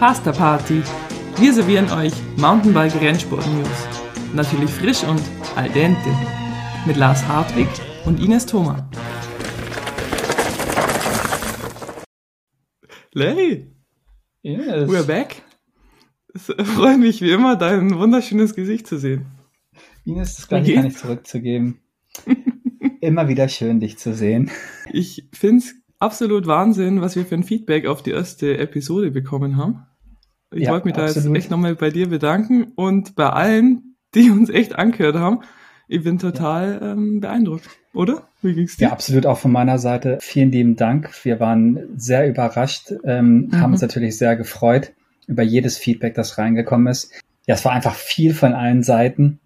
Pasta Party. Wir servieren euch Mountainbike Rennsport News. Natürlich frisch und al dente. Mit Lars Hartwig und Ines Thoma. Larry, Yes. we're back. Es freut mich wie immer, dein wunderschönes Gesicht zu sehen. Ines, das gleiche kann ich zurückzugeben. Immer wieder schön, dich zu sehen. Ich find's absolut Wahnsinn, was wir für ein Feedback auf die erste Episode bekommen haben. Ich Ja, wollte mich da jetzt absolut. echt nochmal bei dir bedanken und bei allen, die uns echt angehört haben. Ich bin total ähm, beeindruckt, oder? Wie ging's dir? Ja, absolut auch von meiner Seite. Vielen lieben Dank. Wir waren sehr überrascht, ähm, Mhm. haben uns natürlich sehr gefreut über jedes Feedback, das reingekommen ist. Ja, es war einfach viel von allen Seiten.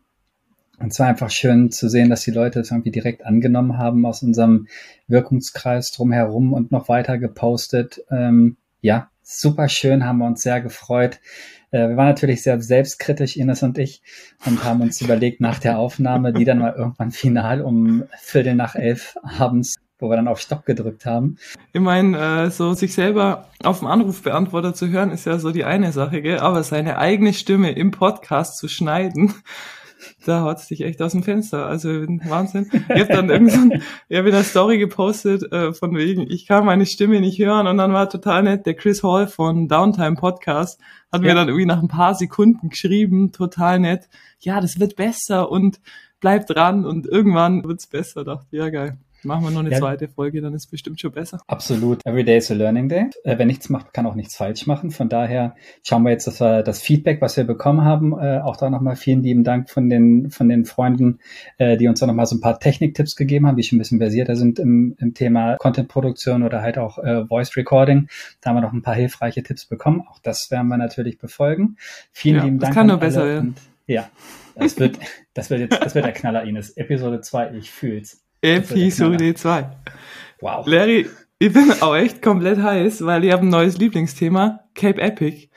Und es war einfach schön zu sehen, dass die Leute es irgendwie direkt angenommen haben aus unserem Wirkungskreis drumherum und noch weiter gepostet. Ähm, ja, super schön, haben wir uns sehr gefreut. Äh, wir waren natürlich sehr selbstkritisch, Ines und ich, und haben uns überlegt nach der Aufnahme, die dann mal irgendwann final um Viertel nach elf abends, wo wir dann auf Stopp gedrückt haben. Ich meine, äh, so sich selber auf dem Anrufbeantworter zu hören, ist ja so die eine Sache, gell? aber seine eigene Stimme im Podcast zu schneiden, da haut es dich echt aus dem Fenster. Also Wahnsinn. Ich habe dann irgend so ein, ich hab in der Story gepostet, äh, von wegen, ich kann meine Stimme nicht hören und dann war total nett, der Chris Hall von Downtime Podcast hat mir Ja. dann irgendwie nach ein paar Sekunden geschrieben, total nett, ja, das wird besser und bleib dran und irgendwann wird's besser. Dachte, ja geil. Machen wir noch eine Ja. zweite Folge, dann ist bestimmt schon besser. Absolut. Every day is a learning day. Äh, wer nichts macht, kann auch nichts falsch machen. Von daher schauen wir jetzt, dass wir das Feedback, was wir bekommen haben, äh, auch da nochmal vielen lieben Dank von den, von den Freunden, äh, die uns da nochmal so ein paar Techniktipps gegeben haben, die schon ein bisschen versierter sind im, im Thema Contentproduktion oder halt auch äh, Voice Recording. Da haben wir noch ein paar hilfreiche Tipps bekommen. Auch das werden wir natürlich befolgen. Vielen Ja, lieben das Dank. kann an nur besser werden. Und, ja, das wird, das wird jetzt, das wird der Knaller, Ines. Episode 2, ich fühl's. Episode 2. Wow. Larry, ich bin auch echt komplett heiß, weil ich habe ein neues Lieblingsthema, Cape Epic.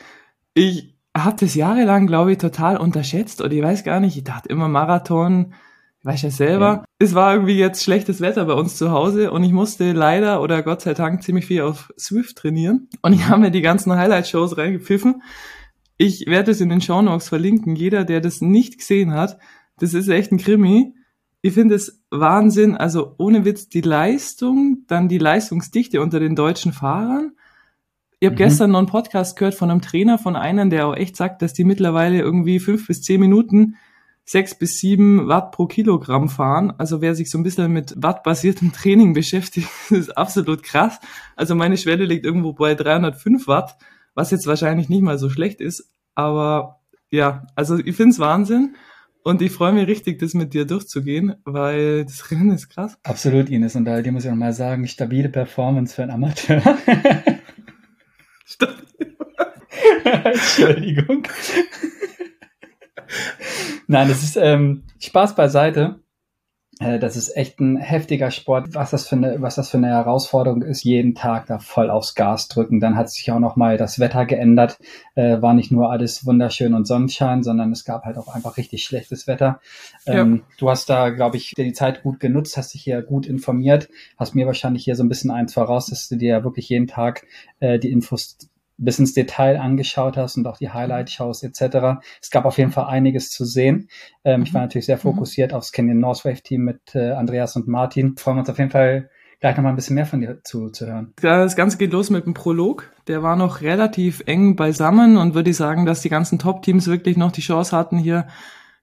Ich habe das jahrelang, glaube ich, total unterschätzt und ich weiß gar nicht, ich dachte immer Marathon, ich weiß ja selber. Ja. Es war irgendwie jetzt schlechtes Wetter bei uns zu Hause und ich musste leider oder Gott sei Dank ziemlich viel auf Swift trainieren und ich habe mir die ganzen Highlight-Shows reingepfiffen. Ich werde es in den Shownotes verlinken. Jeder, der das nicht gesehen hat, das ist echt ein Krimi. Ich finde es Wahnsinn, also ohne Witz die Leistung, dann die Leistungsdichte unter den deutschen Fahrern. Ich habe Mhm. gestern noch einen Podcast gehört von einem Trainer, von einem, der auch echt sagt, dass die mittlerweile irgendwie fünf bis zehn Minuten sechs bis sieben Watt pro Kilogramm fahren. Also wer sich so ein bisschen mit wattbasiertem Training beschäftigt, ist absolut krass. Also meine Schwelle liegt irgendwo bei 305 Watt, was jetzt wahrscheinlich nicht mal so schlecht ist. Aber ja, also ich find's Wahnsinn. Und ich freue mich richtig, das mit dir durchzugehen, weil das Rennen ist krass. Absolut, Ines. Und da dir muss ich noch mal sagen, stabile Performance für einen Amateur. Entschuldigung. Nein, das ist ähm, Spaß beiseite. Äh, das ist echt ein heftiger Sport. Was das für eine, was das für eine Herausforderung ist, jeden Tag da voll aufs Gas drücken. Dann hat sich auch noch mal das Wetter geändert. Äh, war nicht nur alles wunderschön und Sonnenschein, sondern es gab halt auch einfach richtig schlechtes Wetter. Ähm, Du hast da, glaube ich, dir die Zeit gut genutzt, hast dich hier gut informiert, hast mir wahrscheinlich hier so ein bisschen eins voraus, dass du dir ja wirklich jeden Tag äh, die Infos bis ins Detail angeschaut hast und auch die Highlight-Shows etc. Es gab auf jeden Fall einiges zu sehen. Ähm, Ich war natürlich sehr fokussiert aufs Canyon Northwave-Team mit äh, Andreas und Martin. Freuen wir uns auf jeden Fall gleich nochmal ein bisschen mehr von dir zu, zu hören. Das Ganze geht los mit dem Prolog. Der war noch relativ eng beisammen und würde ich sagen, dass die ganzen Top-Teams wirklich noch die Chance hatten, hier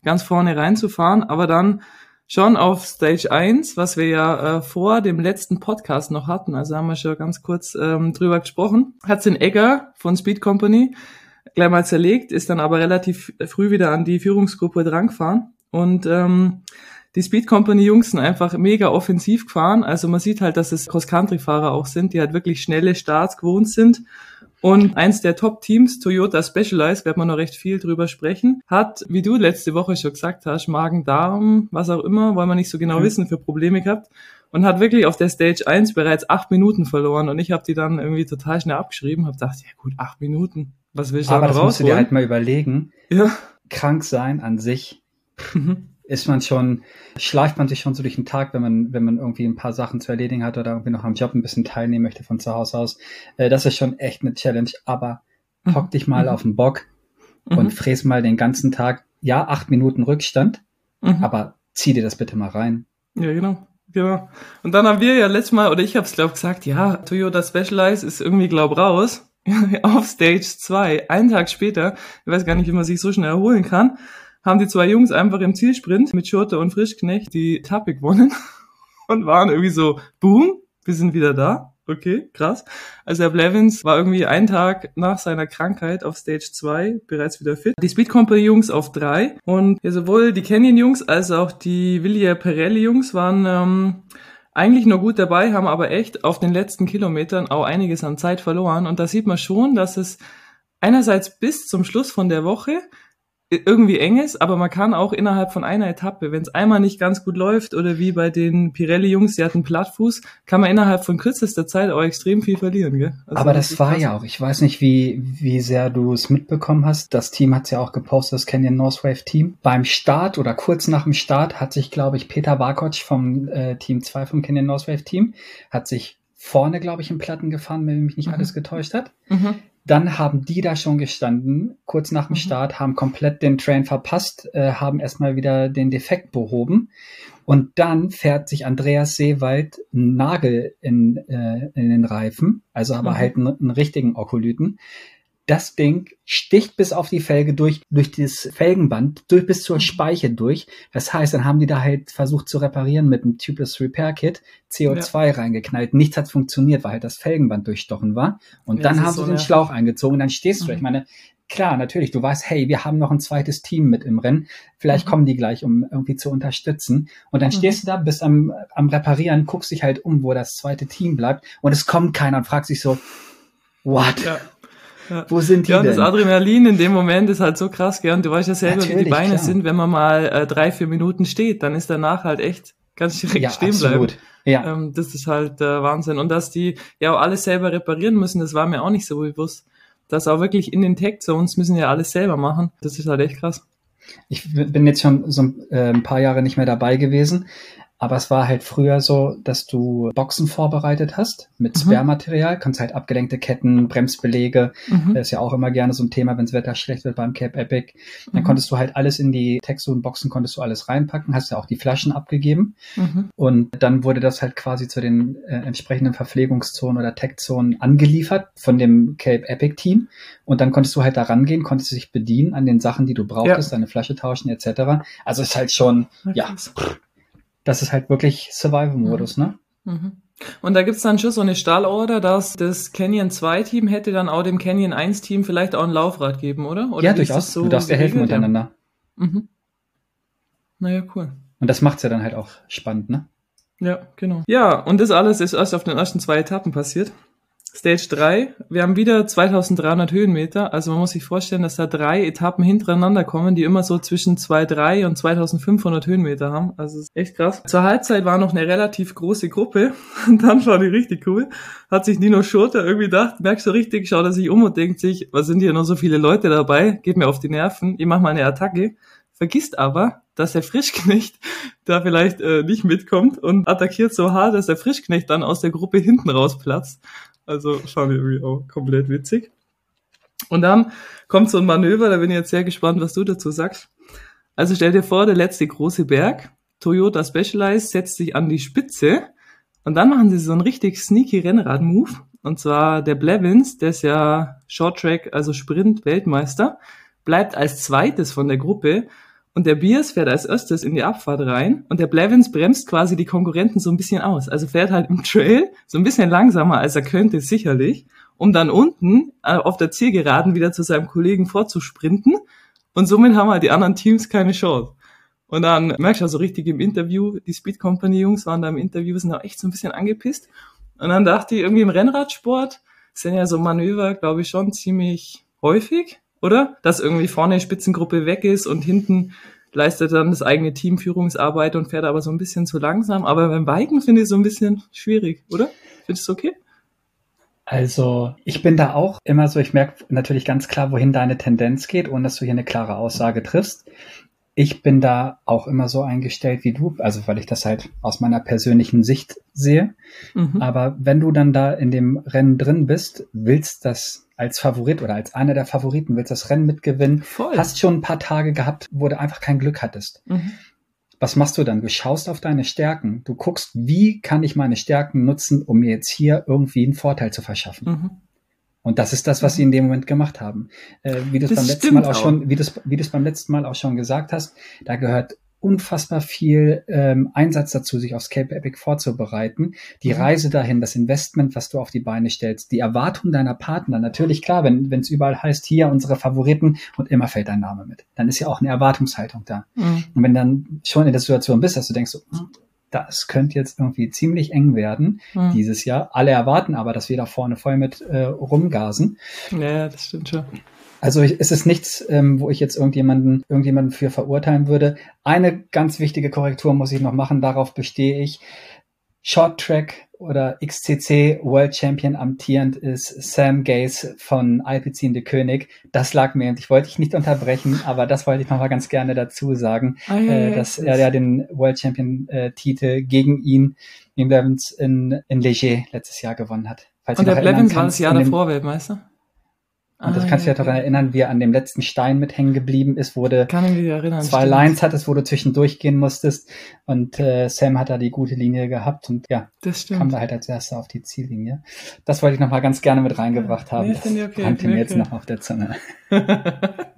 ganz vorne reinzufahren. Aber dann schon auf Stage 1, was wir ja äh, vor dem letzten Podcast noch hatten, also haben wir schon ganz kurz ähm, drüber gesprochen, hat den Egger von Speed Company gleich mal zerlegt, ist dann aber relativ früh wieder an die Führungsgruppe drangefahren und ähm, die Speed Company Jungs sind einfach mega offensiv gefahren. Also man sieht halt, dass es Cross-Country-Fahrer auch sind, die halt wirklich schnelle Starts gewohnt sind. Und eins der Top-Teams, Toyota Specialized, werden wir noch recht viel drüber sprechen, hat, wie du letzte Woche schon gesagt hast, Magen, Darm, was auch immer, wollen wir nicht so genau Mhm. wissen, für Probleme gehabt. Und hat wirklich auf der Stage 1 bereits acht Minuten verloren. Und ich habe die dann irgendwie total schnell abgeschrieben, habe gedacht, ja gut, acht Minuten, was will ich da Aber das musst du dir halt mal überlegen. ja. Krank sein an sich Mhm. Ist man schon, schleift man sich schon so durch den Tag, wenn man, wenn man irgendwie ein paar Sachen zu erledigen hat oder irgendwie noch am Job ein bisschen teilnehmen möchte von zu Hause aus. Äh, das ist schon echt eine Challenge, aber mhm. hock dich mal mhm. auf den Bock mhm. und fräs mal den ganzen Tag, ja, acht Minuten Rückstand, mhm. aber zieh dir das bitte mal rein. Ja, genau. Genau. Und dann haben wir ja letztes Mal, oder ich habe es glaube gesagt, ja, Toyota Specialized ist irgendwie glaub raus auf Stage 2. Einen Tag später, ich weiß gar nicht, wie man sich so schnell erholen kann, haben die zwei Jungs einfach im Zielsprint mit Schurte und Frischknecht die Etappe gewonnen und waren irgendwie so, boom, wir sind wieder da. Okay, krass. Also Herr Blevins war irgendwie einen Tag nach seiner Krankheit auf Stage 2 bereits wieder fit. Die Speed Company Jungs auf drei und ja, sowohl die Canyon Jungs als auch die Villiers Perelli Jungs waren ähm, eigentlich nur gut dabei, haben aber echt auf den letzten Kilometern auch einiges an Zeit verloren. Und da sieht man schon, dass es einerseits bis zum Schluss von der Woche irgendwie eng ist, aber man kann auch innerhalb von einer Etappe, wenn es einmal nicht ganz gut läuft oder wie bei den Pirelli-Jungs, die hatten Plattfuß, kann man innerhalb von kürzester Zeit auch extrem viel verlieren. Gell? Also aber das, das war krass. ja auch, ich weiß nicht, wie, wie sehr du es mitbekommen hast, das Team hat es ja auch gepostet, das Canyon Northwave Team. Beim Start oder kurz nach dem Start hat sich, glaube ich, Peter Barkotsch vom äh, Team 2 vom Canyon Northwave Team, hat sich vorne, glaube ich, in Platten gefahren, wenn mich nicht mhm. alles getäuscht hat. Mhm. Dann haben die da schon gestanden, kurz nach dem mhm. Start, haben komplett den Train verpasst, äh, haben erstmal wieder den Defekt behoben. Und dann fährt sich Andreas Seewald einen Nagel in, äh, in den Reifen, also aber mhm. halt einen, einen richtigen Okolyten das Ding sticht bis auf die Felge durch, durch das Felgenband, durch bis zur Speiche durch. Das heißt, dann haben die da halt versucht zu reparieren mit einem Tubeless Repair Kit, CO2 ja. reingeknallt. Nichts hat funktioniert, weil halt das Felgenband durchstochen war. Und ja, dann haben sie so den Schlauch eingezogen. Dann stehst du. Mhm. Ich meine, klar, natürlich, du weißt, hey, wir haben noch ein zweites Team mit im Rennen. Vielleicht mhm. kommen die gleich, um irgendwie zu unterstützen. Und dann mhm. stehst du da, bist am, am Reparieren, guckst dich halt um, wo das zweite Team bleibt. Und es kommt keiner und fragt sich so, what? Ja. Wo sind die Ja, und denn? das Adrenalin in dem Moment ist halt so krass, gell? Und du weißt ja selber, Natürlich, wie die Beine klar. sind, wenn man mal äh, drei, vier Minuten steht, dann ist danach halt echt ganz direkt ja, stehen absolut. bleiben. Ja. Ähm, das ist halt äh, Wahnsinn. Und dass die ja auch alles selber reparieren müssen, das war mir auch nicht so bewusst. Dass auch wirklich in den Tech Zones müssen ja alles selber machen. Das ist halt echt krass. Ich bin jetzt schon so äh, ein paar Jahre nicht mehr dabei gewesen, aber es war halt früher so, dass du Boxen vorbereitet hast mit mhm. Sperrmaterial, kannst halt abgelenkte Ketten, Bremsbelege, mhm. das ist ja auch immer gerne so ein Thema, wenn das Wetter schlecht wird beim Cape Epic. Dann mhm. konntest du halt alles in die Textzonen-Boxen, konntest du alles reinpacken, hast ja auch die Flaschen abgegeben. Mhm. Und dann wurde das halt quasi zu den äh, entsprechenden Verpflegungszonen oder Tech-Zonen angeliefert von dem Cape Epic Team. Und dann konntest du halt da rangehen, konntest dich bedienen an den Sachen, die du brauchtest, ja. deine Flasche tauschen etc. Also ist halt schon, ja, das ist halt wirklich Survival-Modus, mhm. ne? Mhm. Und da gibt's dann schon so eine Stallorder, dass das Canyon 2 Team hätte dann auch dem Canyon 1 Team vielleicht auch ein Laufrad geben, oder? oder ja, durchaus. So du darfst ja helfen miteinander. Mhm. Naja, cool. Und das macht's ja dann halt auch spannend, ne? Ja, genau. Ja, und das alles ist erst auf den ersten zwei Etappen passiert. Stage 3, wir haben wieder 2300 Höhenmeter, also man muss sich vorstellen, dass da drei Etappen hintereinander kommen, die immer so zwischen 2.3 und 2500 Höhenmeter haben, also ist echt krass. Zur Halbzeit war noch eine relativ große Gruppe. Und dann war die richtig cool, hat sich Nino Schurter irgendwie gedacht, merkst du richtig, schaut er sich um und denkt sich, was sind hier noch so viele Leute dabei, geht mir auf die Nerven, ich mach mal eine Attacke, vergisst aber, dass der Frischknecht da vielleicht äh, nicht mitkommt und attackiert so hart, dass der Frischknecht dann aus der Gruppe hinten rausplatzt. Also fand ich irgendwie auch komplett witzig. Und dann kommt so ein Manöver, da bin ich jetzt sehr gespannt, was du dazu sagst. Also stell dir vor, der letzte große Berg, Toyota Specialized, setzt sich an die Spitze und dann machen sie so einen richtig sneaky Rennrad-Move. Und zwar der Blevins, der ist ja Short Track, also Sprint-Weltmeister, bleibt als zweites von der Gruppe und der Biers fährt als erstes in die Abfahrt rein und der Blevins bremst quasi die Konkurrenten so ein bisschen aus. Also fährt halt im Trail so ein bisschen langsamer, als er könnte, sicherlich, um dann unten äh, auf der Zielgeraden wieder zu seinem Kollegen vorzusprinten. Und somit haben halt die anderen Teams keine Chance. Und dann merkst du also richtig im Interview, die Speed Company Jungs waren da im Interview, sind auch echt so ein bisschen angepisst. Und dann dachte ich, irgendwie im Rennradsport sind ja so Manöver, glaube ich, schon ziemlich häufig oder? Dass irgendwie vorne die Spitzengruppe weg ist und hinten leistet dann das eigene Team Führungsarbeit und fährt aber so ein bisschen zu langsam. Aber beim Biken finde ich es so ein bisschen schwierig, oder? Findest du okay? Also, ich bin da auch immer so, ich merke natürlich ganz klar, wohin deine Tendenz geht, ohne dass du hier eine klare Aussage triffst. Ich bin da auch immer so eingestellt wie du, also weil ich das halt aus meiner persönlichen Sicht sehe. Mhm. Aber wenn du dann da in dem Rennen drin bist, willst das als Favorit oder als einer der Favoriten, willst das Rennen mitgewinnen, Voll. hast schon ein paar Tage gehabt, wo du einfach kein Glück hattest. Mhm. Was machst du dann? Du schaust auf deine Stärken. Du guckst, wie kann ich meine Stärken nutzen, um mir jetzt hier irgendwie einen Vorteil zu verschaffen. Mhm. Und das ist das, was sie in dem Moment gemacht haben. Äh, wie du es beim letzten Mal auch auch. schon, wie du es beim letzten Mal auch schon gesagt hast, da gehört unfassbar viel ähm, Einsatz dazu, sich aufs Cape Epic vorzubereiten. Die Mhm. Reise dahin, das Investment, was du auf die Beine stellst, die Erwartung deiner Partner. Natürlich klar, wenn es überall heißt, hier unsere Favoriten und immer fällt dein Name mit, dann ist ja auch eine Erwartungshaltung da. Mhm. Und wenn dann schon in der Situation bist, dass du denkst, so, hm, das könnte jetzt irgendwie ziemlich eng werden Mhm. dieses Jahr. Alle erwarten aber, dass wir da vorne voll mit äh, rumgasen. Ja, das stimmt schon. Also ich, es ist nichts, ähm, wo ich jetzt irgendjemanden, irgendjemanden für verurteilen würde. Eine ganz wichtige Korrektur muss ich noch machen, darauf bestehe ich. Short Track oder XCC World Champion amtierend ist Sam Gaze von Alpecin de König. Das lag mir, ich wollte dich nicht unterbrechen, aber das wollte ich noch mal ganz gerne dazu sagen, Ah, ja, äh, ja, dass das- er ja den World Champion äh, Titel gegen ihn, gegen Blevins in, in Leger letztes Jahr gewonnen hat. Falls Und der Blevins war das Jahr in davor Weltmeister. Und das Ah, kannst du ja, dich daran okay. erinnern, wie er an dem letzten Stein mit hängen geblieben ist, wurde zwei stimmt. Lines hattest, wo du zwischendurch gehen musstest. Und äh, Sam hat da die gute Linie gehabt und ja, Das kam da halt als erster auf die Ziellinie. Das wollte ich nochmal ganz gerne mit reingebracht haben. Nee, das okay, finde mir ich jetzt okay. noch auf der Zunge.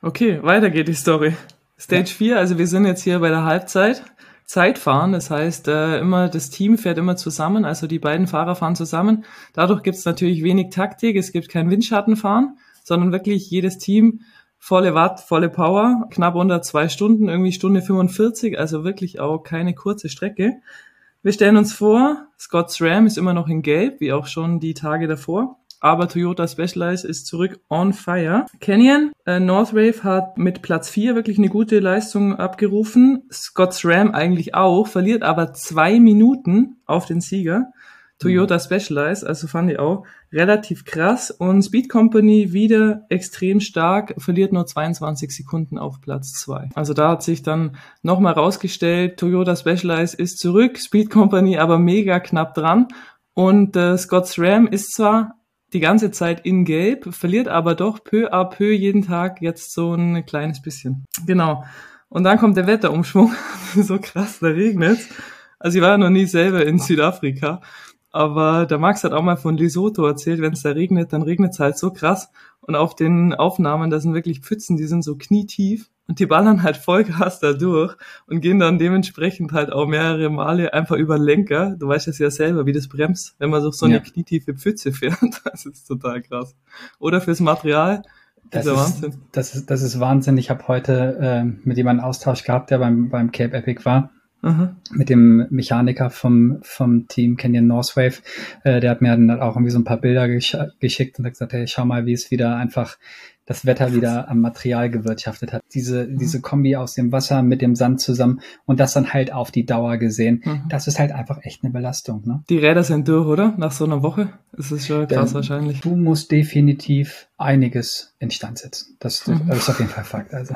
Okay, weiter geht die Story. Stage 4, also wir sind jetzt hier bei der Halbzeit. Zeitfahren, das heißt, äh, immer das Team fährt immer zusammen, also die beiden Fahrer fahren zusammen. Dadurch gibt es natürlich wenig Taktik, es gibt kein Windschattenfahren, sondern wirklich jedes Team volle Watt, volle Power, knapp unter zwei Stunden, irgendwie Stunde 45, also wirklich auch keine kurze Strecke. Wir stellen uns vor, Scott SRAM ist immer noch in Gelb, wie auch schon die Tage davor. Aber Toyota Specialized ist zurück on fire. Canyon, äh, Northrave hat mit Platz 4 wirklich eine gute Leistung abgerufen. Scott SRAM eigentlich auch, verliert aber zwei Minuten auf den Sieger. Toyota Specialized, also fand ich auch relativ krass. Und Speed Company wieder extrem stark, verliert nur 22 Sekunden auf Platz 2. Also da hat sich dann nochmal rausgestellt, Toyota Specialized ist zurück, Speed Company aber mega knapp dran. Und äh, Scott SRAM ist zwar die ganze Zeit in Gelb, verliert aber doch peu à peu jeden Tag jetzt so ein kleines bisschen. Genau. Und dann kommt der Wetterumschwung. so krass, da regnet Also ich war ja noch nie selber in Südafrika, aber der Max hat auch mal von Lesotho erzählt, wenn es da regnet, dann regnet es halt so krass. Und auf den Aufnahmen, da sind wirklich Pfützen, die sind so knietief und die ballern halt Vollgas da durch und gehen dann dementsprechend halt auch mehrere Male einfach über den Lenker. Du weißt es ja selber, wie das bremst, wenn man so, so eine Ja. knietiefe Pfütze fährt. Das ist total krass. Oder fürs Material. Das ist, Wahnsinn. das, ist, das ist Wahnsinn. Ich habe heute äh, mit jemandem einen Austausch gehabt, der beim, beim Cape Epic war. Aha. mit dem Mechaniker vom, vom Team Canyon Northwave. Äh, der hat mir dann auch irgendwie so ein paar Bilder gesch geschickt und hat gesagt, hey, schau mal, wie es wieder einfach das Wetter wieder am Material gewirtschaftet hat. Diese, Mhm. diese Kombi aus dem Wasser mit dem Sand zusammen und das dann halt auf die Dauer gesehen. Mhm. Das ist halt einfach echt eine Belastung. Ne? Die Räder sind durch, oder? Nach so einer Woche? Das ist schon krass Ähm, wahrscheinlich. Du musst definitiv einiges instand setzen. Das, Mhm. das ist auf jeden Fall Fakt. Also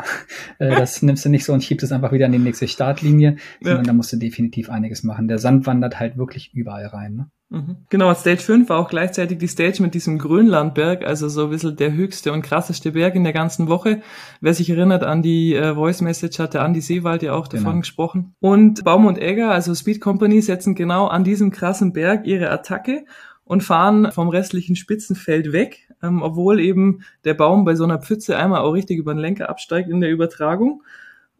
äh, das nimmst du nicht so und schiebst es einfach wieder an die nächste Startlinie, sondern da musst du definitiv einiges machen. Der Sand wandert halt wirklich überall rein. Ne? Mhm. Genau, Stage 5 war auch gleichzeitig die Stage mit diesem Grönlandberg, also so ein bisschen der höchste und krasseste Berg in der ganzen Woche. Wer sich erinnert an die äh, Voice Message, hat der Andi Seewald ja auch davon Genau. gesprochen. Und Baum und Egger, also Speed Company, setzen genau an diesem krassen Berg ihre Attacke und fahren vom restlichen Spitzenfeld weg, ähm, obwohl eben der Baum bei so einer Pfütze einmal auch richtig über den Lenker absteigt in der Übertragung.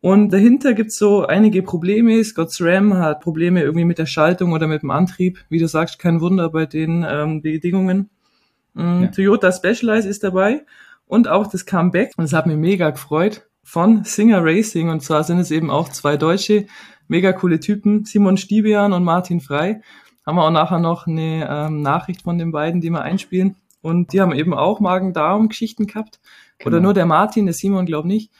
Und dahinter gibt's so einige Probleme. Scott SRAM hat Probleme irgendwie mit der Schaltung oder mit dem Antrieb. Wie du sagst, kein Wunder bei den ähm, Bedingungen. Mm, Ja. Toyota Specialized ist dabei und auch das Comeback. Und das hat mich mega gefreut von Singer Racing. Und zwar sind es eben auch zwei Deutsche, mega coole Typen, Simon Stiebian und Martin Frei. Haben wir auch nachher noch eine ähm, Nachricht von den beiden, die wir einspielen. Und die haben eben auch Magen-Darm-Geschichten gehabt. Oder Genau. nur der Martin, der Simon glaub nicht.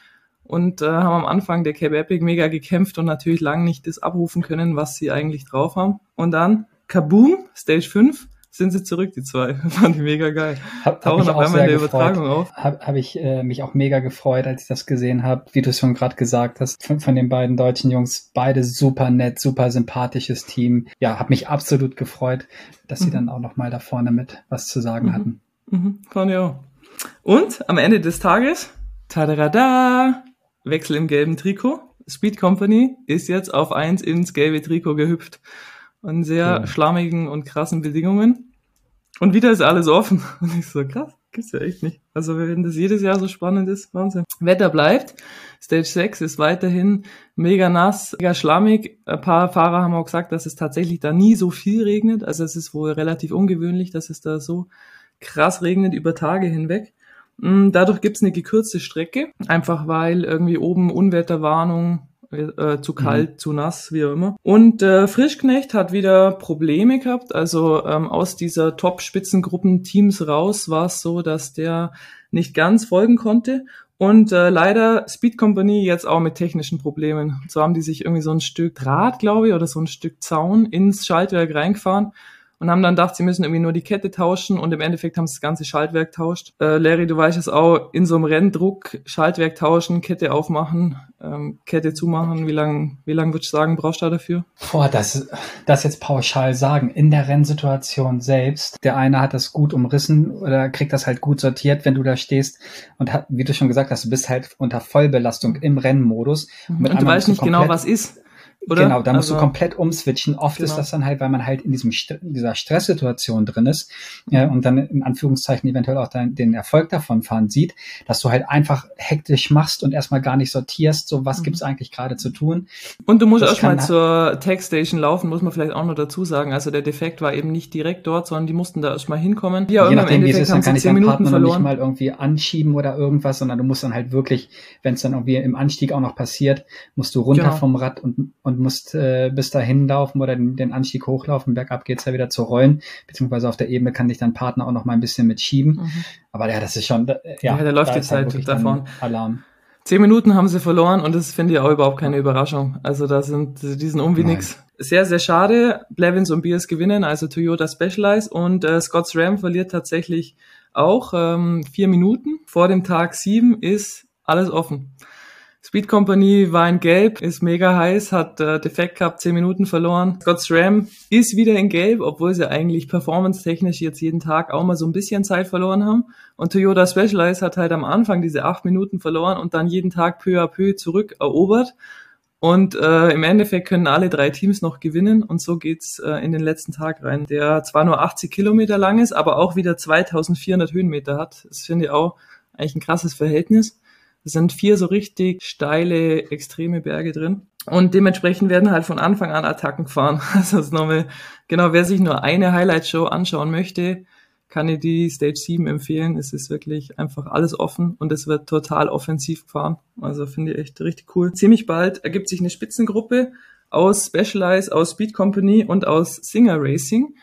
Und äh, haben am Anfang der Cape Epic mega gekämpft und natürlich lang nicht das abrufen können, was sie eigentlich drauf haben. Und dann, kaboom, Stage 5, sind sie zurück, die zwei. Fand ich mega geil. Hab, hab Tauchen mich auf einmal in der gefreut. Übertragung auf. Habe hab ich äh, mich auch mega gefreut, als ich das gesehen habe, wie du es schon gerade gesagt hast, von, von den beiden deutschen Jungs. Beide super nett, super sympathisches Team. Ja, habe mich absolut gefreut, dass sie Mhm. dann auch noch mal da vorne mit was zu sagen Mhm. hatten. Mhm, fand ich auch. Und am Ende des Tages, tada, Wechsel im gelben Trikot. Speed Company ist jetzt auf eins ins gelbe Trikot gehüpft. An sehr ja. schlammigen und krassen Bedingungen. Und wieder ist alles offen. Und ich so, krass, gibt's ja echt nicht. Also wenn das jedes Jahr so spannend ist, Wahnsinn. Wetter bleibt. Stage 6 ist weiterhin mega nass, mega schlammig. Ein paar Fahrer haben auch gesagt, dass es tatsächlich da nie so viel regnet. Also es ist wohl relativ ungewöhnlich, dass es da so krass regnet über Tage hinweg. Mm, dadurch gibt's eine gekürzte Strecke, einfach weil irgendwie oben Unwetterwarnung, äh, zu kalt, mhm. zu nass, wie auch immer. Und äh, Frischknecht hat wieder Probleme gehabt. Also ähm, aus dieser Top-Spitzengruppen-Teams raus war es so, dass der nicht ganz folgen konnte. Und äh, leider Speed Company jetzt auch mit technischen Problemen. So haben die sich irgendwie so ein Stück Draht, glaube ich, oder so ein Stück Zaun ins Schaltwerk reingefahren und haben dann gedacht, sie müssen irgendwie nur die Kette tauschen und im Endeffekt haben sie das ganze Schaltwerk tauscht. Äh, Larry, du weißt es auch, in so einem Renndruck Schaltwerk tauschen, Kette aufmachen, ähm, Kette zumachen. Wie lange wie lang würdest du sagen, brauchst du dafür? Boah, das, das jetzt pauschal sagen. In der Rennsituation selbst, der eine hat das gut umrissen oder kriegt das halt gut sortiert, wenn du da stehst und hat, wie du schon gesagt hast, du bist halt unter Vollbelastung im Rennmodus. Und, und du weißt nicht genau, was ist. Oder? Genau, da musst also, du komplett umswitchen. Oft genau. ist das dann halt, weil man halt in diesem in dieser Stresssituation drin ist ja, und dann in Anführungszeichen eventuell auch dann den Erfolg davon fahren sieht, dass du halt einfach hektisch machst und erstmal gar nicht sortierst, so was mhm. gibt's eigentlich gerade zu tun. Und du musst erstmal zur Tech-Station laufen, muss man vielleicht auch noch dazu sagen. Also der Defekt war eben nicht direkt dort, sondern die mussten da erstmal hinkommen. Ja, Je nachdem, wie es ist, dann kann ich deinen Partner verloren. nicht mal irgendwie anschieben oder irgendwas, sondern du musst dann halt wirklich, wenn es dann irgendwie im Anstieg auch noch passiert, musst du runter genau. vom Rad und, und und musst äh, bis dahin laufen oder den, den Anstieg hochlaufen. Bergab geht's ja wieder zu rollen, beziehungsweise auf der Ebene kann dich dein Partner auch noch mal ein bisschen mitschieben. Mhm. Aber ja, das ist schon, äh, ja, ja der läuft jetzt halt, halt davon. Alarm. Zehn Minuten haben sie verloren und das finde ich auch überhaupt keine Überraschung. Also da sind, die sind um wie nix. Sehr, sehr schade. Blevins und Beers gewinnen, also Toyota Specialized und äh, Scott's Ram verliert tatsächlich auch ähm, vier Minuten. Vor dem Tag sieben ist alles offen. Speed Company war in Gelb, ist mega heiß, hat äh, Defekt gehabt, 10 Minuten verloren. Scott SRAM ist wieder in Gelb, obwohl sie eigentlich performance-technisch jetzt jeden Tag auch mal so ein bisschen Zeit verloren haben. Und Toyota Specialized hat halt am Anfang diese 8 Minuten verloren und dann jeden Tag peu à peu zurück erobert. Und äh, im Endeffekt können alle drei Teams noch gewinnen und so geht's äh, in den letzten Tag rein, der zwar nur 80 Kilometer lang ist, aber auch wieder 2400 Höhenmeter hat. Das finde ich auch eigentlich ein krasses Verhältnis. Es sind vier so richtig steile, extreme Berge drin. Und dementsprechend werden halt von Anfang an Attacken gefahren. Also das nochmal, genau, wer sich nur eine Highlight-Show anschauen möchte, kann ich die Stage 7 empfehlen. Es ist wirklich einfach alles offen und es wird total offensiv gefahren. Also finde ich echt richtig cool. Ziemlich bald ergibt sich eine Spitzengruppe aus Specialized, aus Speed Company und aus Singer Racing.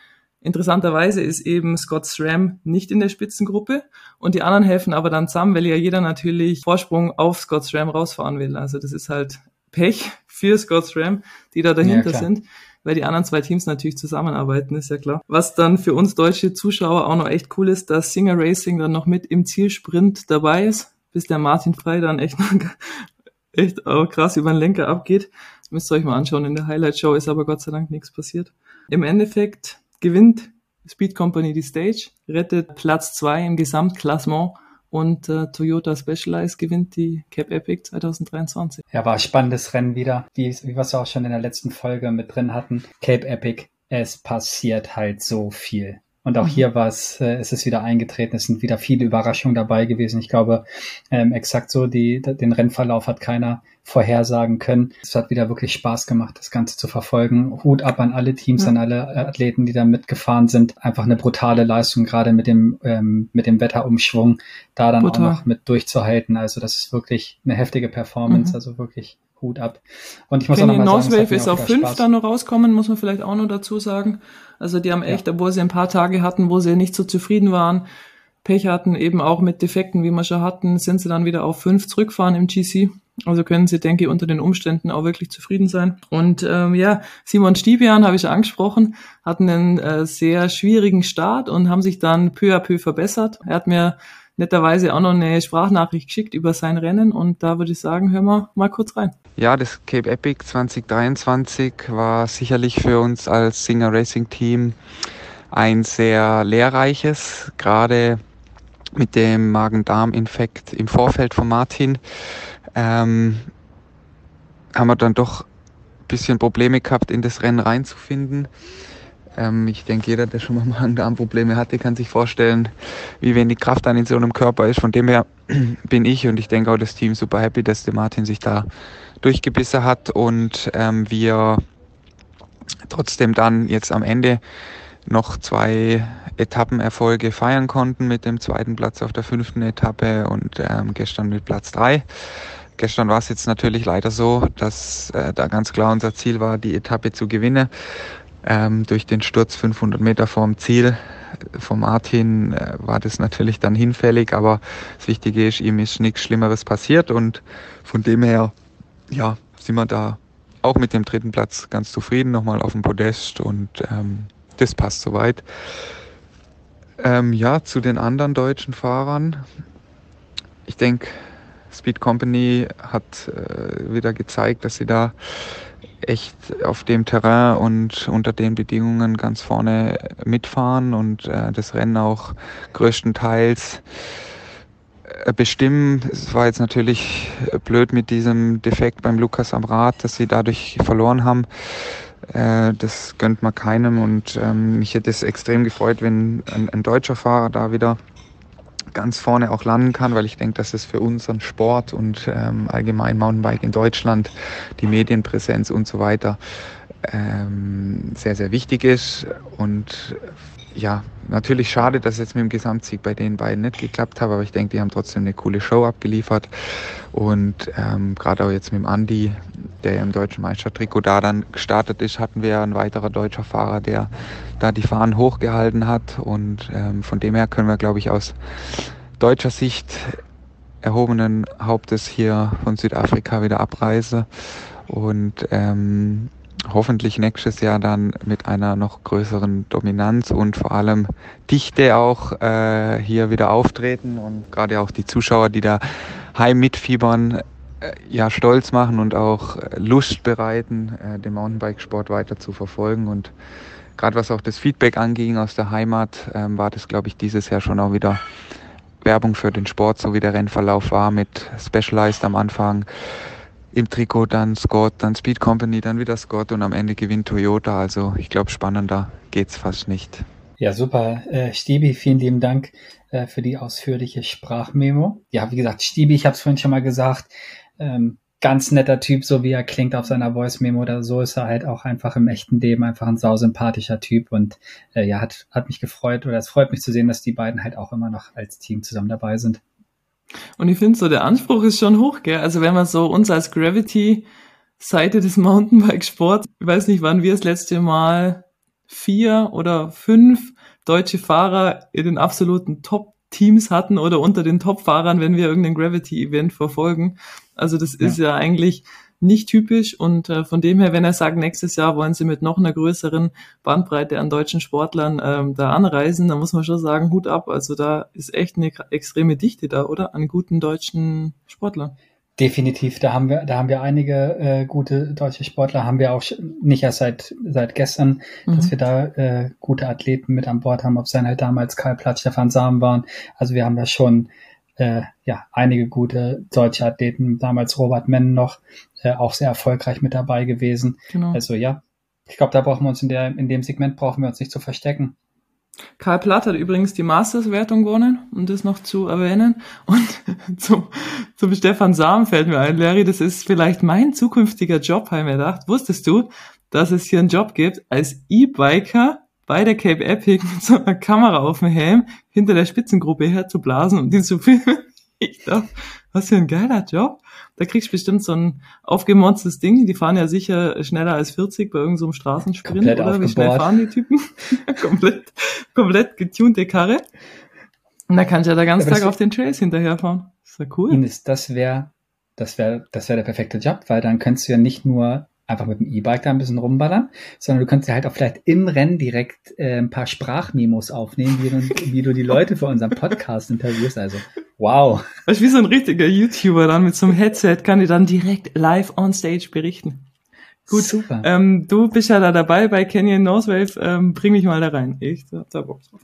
Interessanterweise ist eben Scott SRAM nicht in der Spitzengruppe und die anderen helfen aber dann zusammen, weil ja jeder natürlich Vorsprung auf Scott SRAM rausfahren will. Also das ist halt Pech für Scott SRAM, die da dahinter ja, sind, weil die anderen zwei Teams natürlich zusammenarbeiten, ist ja klar. Was dann für uns deutsche Zuschauer auch noch echt cool ist, dass Singer Racing dann noch mit im Zielsprint dabei ist, bis der Martin Frey dann echt echt auch krass über den Lenker abgeht. Müsst ihr euch mal anschauen, in der Highlight Show ist aber Gott sei Dank nichts passiert. Im Endeffekt gewinnt Speed Company die Stage, rettet Platz zwei im Gesamtklassement und äh, Toyota Specialized gewinnt die Cap Epic 2023. Ja, war ein spannendes Rennen wieder, wie, wie wir es auch schon in der letzten Folge mit drin hatten. Cape Epic, es passiert halt so viel. Und auch mhm. hier war es, äh, es ist wieder eingetreten, es sind wieder viele Überraschungen dabei gewesen. Ich glaube, ähm, exakt so, die, den Rennverlauf hat keiner vorhersagen können. Es hat wieder wirklich Spaß gemacht, das Ganze zu verfolgen. Hut ab an alle Teams, an alle Athleten, die da mitgefahren sind. Einfach eine brutale Leistung, gerade mit dem, ähm, mit dem Wetterumschwung, da dann Brutal. auch noch mit durchzuhalten. Also das ist wirklich eine heftige Performance, mhm. also wirklich Hut ab. Und ich muss Kenny auch noch mal sagen, Northwave ist auf fünf Spaß. dann noch rauskommen, muss man vielleicht auch noch dazu sagen. Also die haben echt, ja. obwohl sie ein paar Tage hatten, wo sie nicht so zufrieden waren, Pech hatten, eben auch mit Defekten, wie wir schon hatten, sind sie dann wieder auf fünf zurückfahren im GC. Also können sie, denke ich, unter den Umständen auch wirklich zufrieden sein. Und ähm, ja, Simon Stibian habe ich schon angesprochen, hatten einen äh, sehr schwierigen Start und haben sich dann peu à peu verbessert. Er hat mir netterweise auch noch eine Sprachnachricht geschickt über sein Rennen und da würde ich sagen, hören wir mal kurz rein. Ja, das Cape Epic 2023 war sicherlich für uns als Singer Racing Team ein sehr lehrreiches, gerade mit dem Magen-Darm-Infekt im Vorfeld von Martin ähm, haben wir dann doch ein bisschen Probleme gehabt, in das Rennen reinzufinden. Ähm, ich denke, jeder, der schon mal Magen-Darm-Probleme hatte, kann sich vorstellen, wie wenig Kraft dann in so einem Körper ist. Von dem her bin ich und ich denke auch das Team super happy, dass der Martin sich da durchgebissen hat und ähm, wir trotzdem dann jetzt am Ende noch zwei Etappenerfolge feiern konnten mit dem zweiten Platz auf der fünften Etappe und ähm, gestern mit Platz drei. Gestern war es jetzt natürlich leider so, dass äh, da ganz klar unser Ziel war, die Etappe zu gewinnen. Ähm, durch den Sturz 500 Meter vorm Ziel von Martin äh, war das natürlich dann hinfällig, aber das Wichtige ist, ihm ist nichts Schlimmeres passiert und von dem her, ja, sind wir da auch mit dem dritten Platz ganz zufrieden, nochmal auf dem Podest und ähm, das passt soweit. Ähm, ja, zu den anderen deutschen Fahrern. Ich denke, Speed Company hat äh, wieder gezeigt, dass sie da echt auf dem Terrain und unter den Bedingungen ganz vorne mitfahren und äh, das Rennen auch größtenteils äh, bestimmen. Es war jetzt natürlich blöd mit diesem Defekt beim Lukas am Rad, dass sie dadurch verloren haben. Äh, das gönnt man keinem und ähm, mich hätte es extrem gefreut, wenn ein, ein deutscher Fahrer da wieder ganz vorne auch landen kann, weil ich denke, dass es für unseren Sport und ähm, allgemein Mountainbike in Deutschland, die Medienpräsenz und so weiter ähm, sehr, sehr wichtig ist. Und ja, natürlich schade, dass es jetzt mit dem Gesamtsieg bei den beiden nicht geklappt hat, aber ich denke, die haben trotzdem eine coole Show abgeliefert. Und ähm, gerade auch jetzt mit dem Andi, der im deutschen Meistertrikot da dann gestartet ist, hatten wir ein weiterer deutscher Fahrer, der da die Fahnen hochgehalten hat. Und ähm, von dem her können wir, glaube ich, aus deutscher Sicht erhobenen Hauptes hier von Südafrika wieder abreisen. Und ähm, hoffentlich nächstes Jahr dann mit einer noch größeren Dominanz und vor allem Dichte auch äh, hier wieder auftreten und gerade auch die Zuschauer, die da heim mitfiebern, äh, ja stolz machen und auch Lust bereiten, äh, den Mountainbikesport weiter zu verfolgen. Und gerade was auch das Feedback anging aus der Heimat, ähm, war das glaube ich dieses Jahr schon auch wieder Werbung für den Sport, so wie der Rennverlauf war mit Specialized am Anfang im Trikot dann Scott, dann Speed Company, dann wieder Scott und am Ende gewinnt Toyota. Also ich glaube, spannender geht's fast nicht. Ja, super. Äh, Stibi, vielen lieben Dank äh, für die ausführliche Sprachmemo. Ja, wie gesagt, Stibi, ich habe es vorhin schon mal gesagt, ähm, ganz netter Typ, so wie er klingt auf seiner Voice-Memo oder so, ist er halt auch einfach im echten Leben einfach ein sausympathischer Typ und äh, ja, hat, hat mich gefreut oder es freut mich zu sehen, dass die beiden halt auch immer noch als Team zusammen dabei sind. Und ich finde so, der Anspruch ist schon hoch, gell? Also wenn man so uns als Gravity Seite des Mountainbike-Sports, ich weiß nicht, wann wir das letzte Mal vier oder fünf deutsche Fahrer in den absoluten Top-Teams hatten oder unter den Top-Fahrern, wenn wir irgendein Gravity-Event verfolgen. Also das ja. ist ja eigentlich nicht typisch und äh, von dem her, wenn er sagt, nächstes Jahr wollen sie mit noch einer größeren Bandbreite an deutschen Sportlern ähm, da anreisen, dann muss man schon sagen, Hut ab. Also da ist echt eine extreme Dichte da, oder? An guten deutschen Sportlern. Definitiv, da haben wir, da haben wir einige äh, gute deutsche Sportler, haben wir auch nicht erst seit seit gestern, mhm. dass wir da äh, gute Athleten mit an Bord haben, ob es dann halt damals Karl Platz, Stefan Samen waren. Also wir haben da schon äh, ja einige gute deutsche Athleten, damals Robert Menn noch, äh, auch sehr erfolgreich mit dabei gewesen. Genau. Also ja, ich glaube, da brauchen wir uns in der in dem Segment brauchen wir uns nicht zu verstecken. Karl Platt hat übrigens die Masters-Wertung gewonnen, um das noch zu erwähnen. Und zum, zum Stefan Sam fällt mir ein, Larry, das ist vielleicht mein zukünftiger Job, habe ich mir gedacht. Wusstest du, dass es hier einen Job gibt, als E-Biker bei der Cape Epic mit so einer Kamera auf dem Helm hinter der Spitzengruppe herzublasen und die zu filmen? Ich dachte, was für ein geiler Job. Da kriegst du bestimmt so ein aufgemonstertes Ding. Die fahren ja sicher schneller als 40 bei irgendeinem so Straßensprint, komplett oder? Aufgebaut. Wie schnell fahren die Typen? komplett, komplett getunte Karre. Und da kannst du ja den ganzen Tag auf den Trails hinterherfahren. Das ist ja cool. Ines, das wäre das wäre das wäre der perfekte Job, weil dann könntest du ja nicht nur einfach mit dem E-Bike da ein bisschen rumballern, sondern du könntest ja halt auch vielleicht im Rennen direkt äh, ein paar Sprachmemos aufnehmen, wie du, wie du die Leute für unseren Podcast interviewst. Also, wow. Das ist wie so ein richtiger YouTuber dann mit so einem Headset, kann dir dann direkt live on stage berichten. Gut, super. Ähm, du bist ja da dabei bei Canyon Northwave. Ähm, bring mich mal da rein. Ich hab da Bock drauf.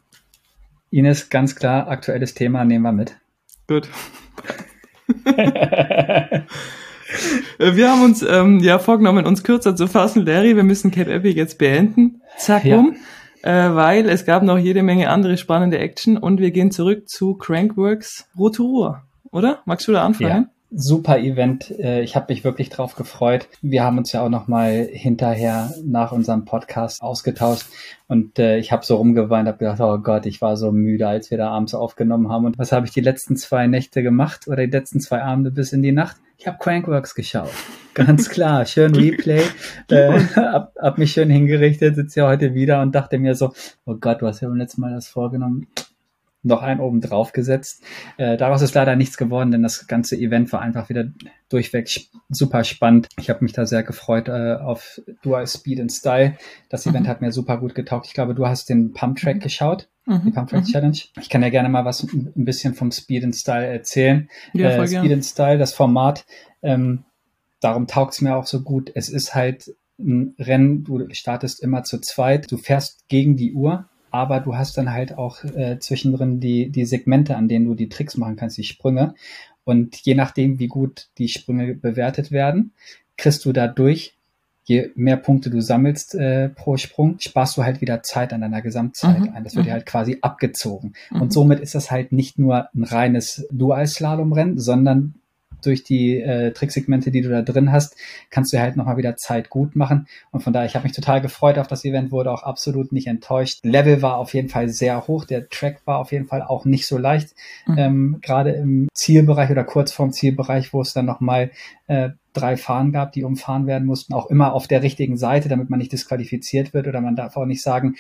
Ines, ganz klar, aktuelles Thema, nehmen wir mit. Gut. wir haben uns ähm, ja vorgenommen, uns kürzer zu fassen. Larry, wir müssen Cape Epic jetzt beenden. Zack, ja. um. Äh, weil es gab noch jede Menge andere spannende Action und wir gehen zurück zu Crankworks Rotorua, oder? Magst du da anfangen? Ja super Event. Äh, ich habe mich wirklich drauf gefreut. Wir haben uns ja auch noch mal hinterher nach unserem Podcast ausgetauscht und äh, ich habe so rumgeweint, habe gedacht, oh Gott, ich war so müde, als wir da abends aufgenommen haben. Und was habe ich die letzten zwei Nächte gemacht oder die letzten zwei Abende bis in die Nacht? Ich habe Crankworks geschaut. Ganz klar, schön Replay. äh, hab, hab mich schön hingerichtet, sitze ja heute wieder und dachte mir so, oh Gott, du hast ja beim letzten Mal das vorgenommen noch einen oben drauf gesetzt. Äh, daraus ist leider nichts geworden, denn das ganze Event war einfach wieder durchweg super spannend. Ich habe mich da sehr gefreut äh, auf Dual Speed and Style. Das mhm. Event hat mir super gut getaugt. Ich glaube, du hast den Pump Track mhm. geschaut, mhm. die Pump Track mhm. Challenge. Ich kann ja gerne mal was ein bisschen vom Speed and Style erzählen. Ja, äh, Speed and Style, das Format, ähm, darum taugt es mir auch so gut. Es ist halt ein Rennen, du startest immer zu zweit, du fährst gegen die Uhr aber du hast dann halt auch äh, zwischendrin die, die Segmente, an denen du die Tricks machen kannst, die Sprünge. Und je nachdem, wie gut die Sprünge bewertet werden, kriegst du dadurch, je mehr Punkte du sammelst äh, pro Sprung, sparst du halt wieder Zeit an deiner Gesamtzeit mhm. ein. Das wird mhm. dir halt quasi abgezogen. Mhm. Und somit ist das halt nicht nur ein reines Dual-Slalom-Rennen, sondern durch die äh, Tricksegmente, die du da drin hast, kannst du halt nochmal wieder Zeit gut machen. Und von daher, ich habe mich total gefreut auf das Event, wurde auch absolut nicht enttäuscht. Level war auf jeden Fall sehr hoch, der Track war auf jeden Fall auch nicht so leicht. Mhm. Ähm, Gerade im Zielbereich oder kurz vorm Zielbereich, wo es dann nochmal äh, drei Fahnen gab, die umfahren werden mussten, auch immer auf der richtigen Seite, damit man nicht disqualifiziert wird oder man darf auch nicht sagen,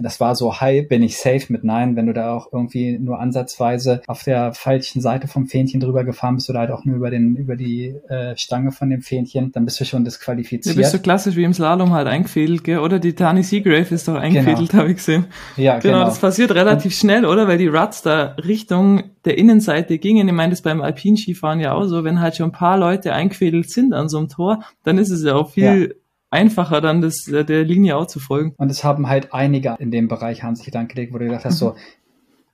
das war so high, bin ich safe mit nein, wenn du da auch irgendwie nur ansatzweise auf der falschen Seite vom Fähnchen drüber gefahren bist oder halt auch nur über den über die äh, Stange von dem Fähnchen, dann bist du schon disqualifiziert. Ja, bist du klassisch wie im Slalom halt eingefädelt, gell? Oder die Tani Seagrave ist doch eingefädelt, genau. habe ich gesehen. Ja, genau. Genau, das passiert relativ Und, schnell, oder? Weil die Ruts da Richtung der Innenseite gingen. Ich meine, das beim Alpinskifahren ja auch so, wenn halt schon ein paar Leute eingefädelt sind an so einem Tor, dann ist es ja auch viel ja einfacher dann das, der Linie auch zu folgen. Und es haben halt einige in dem Bereich haben sich Gedanken gelegt, wo du gedacht hast, mhm. so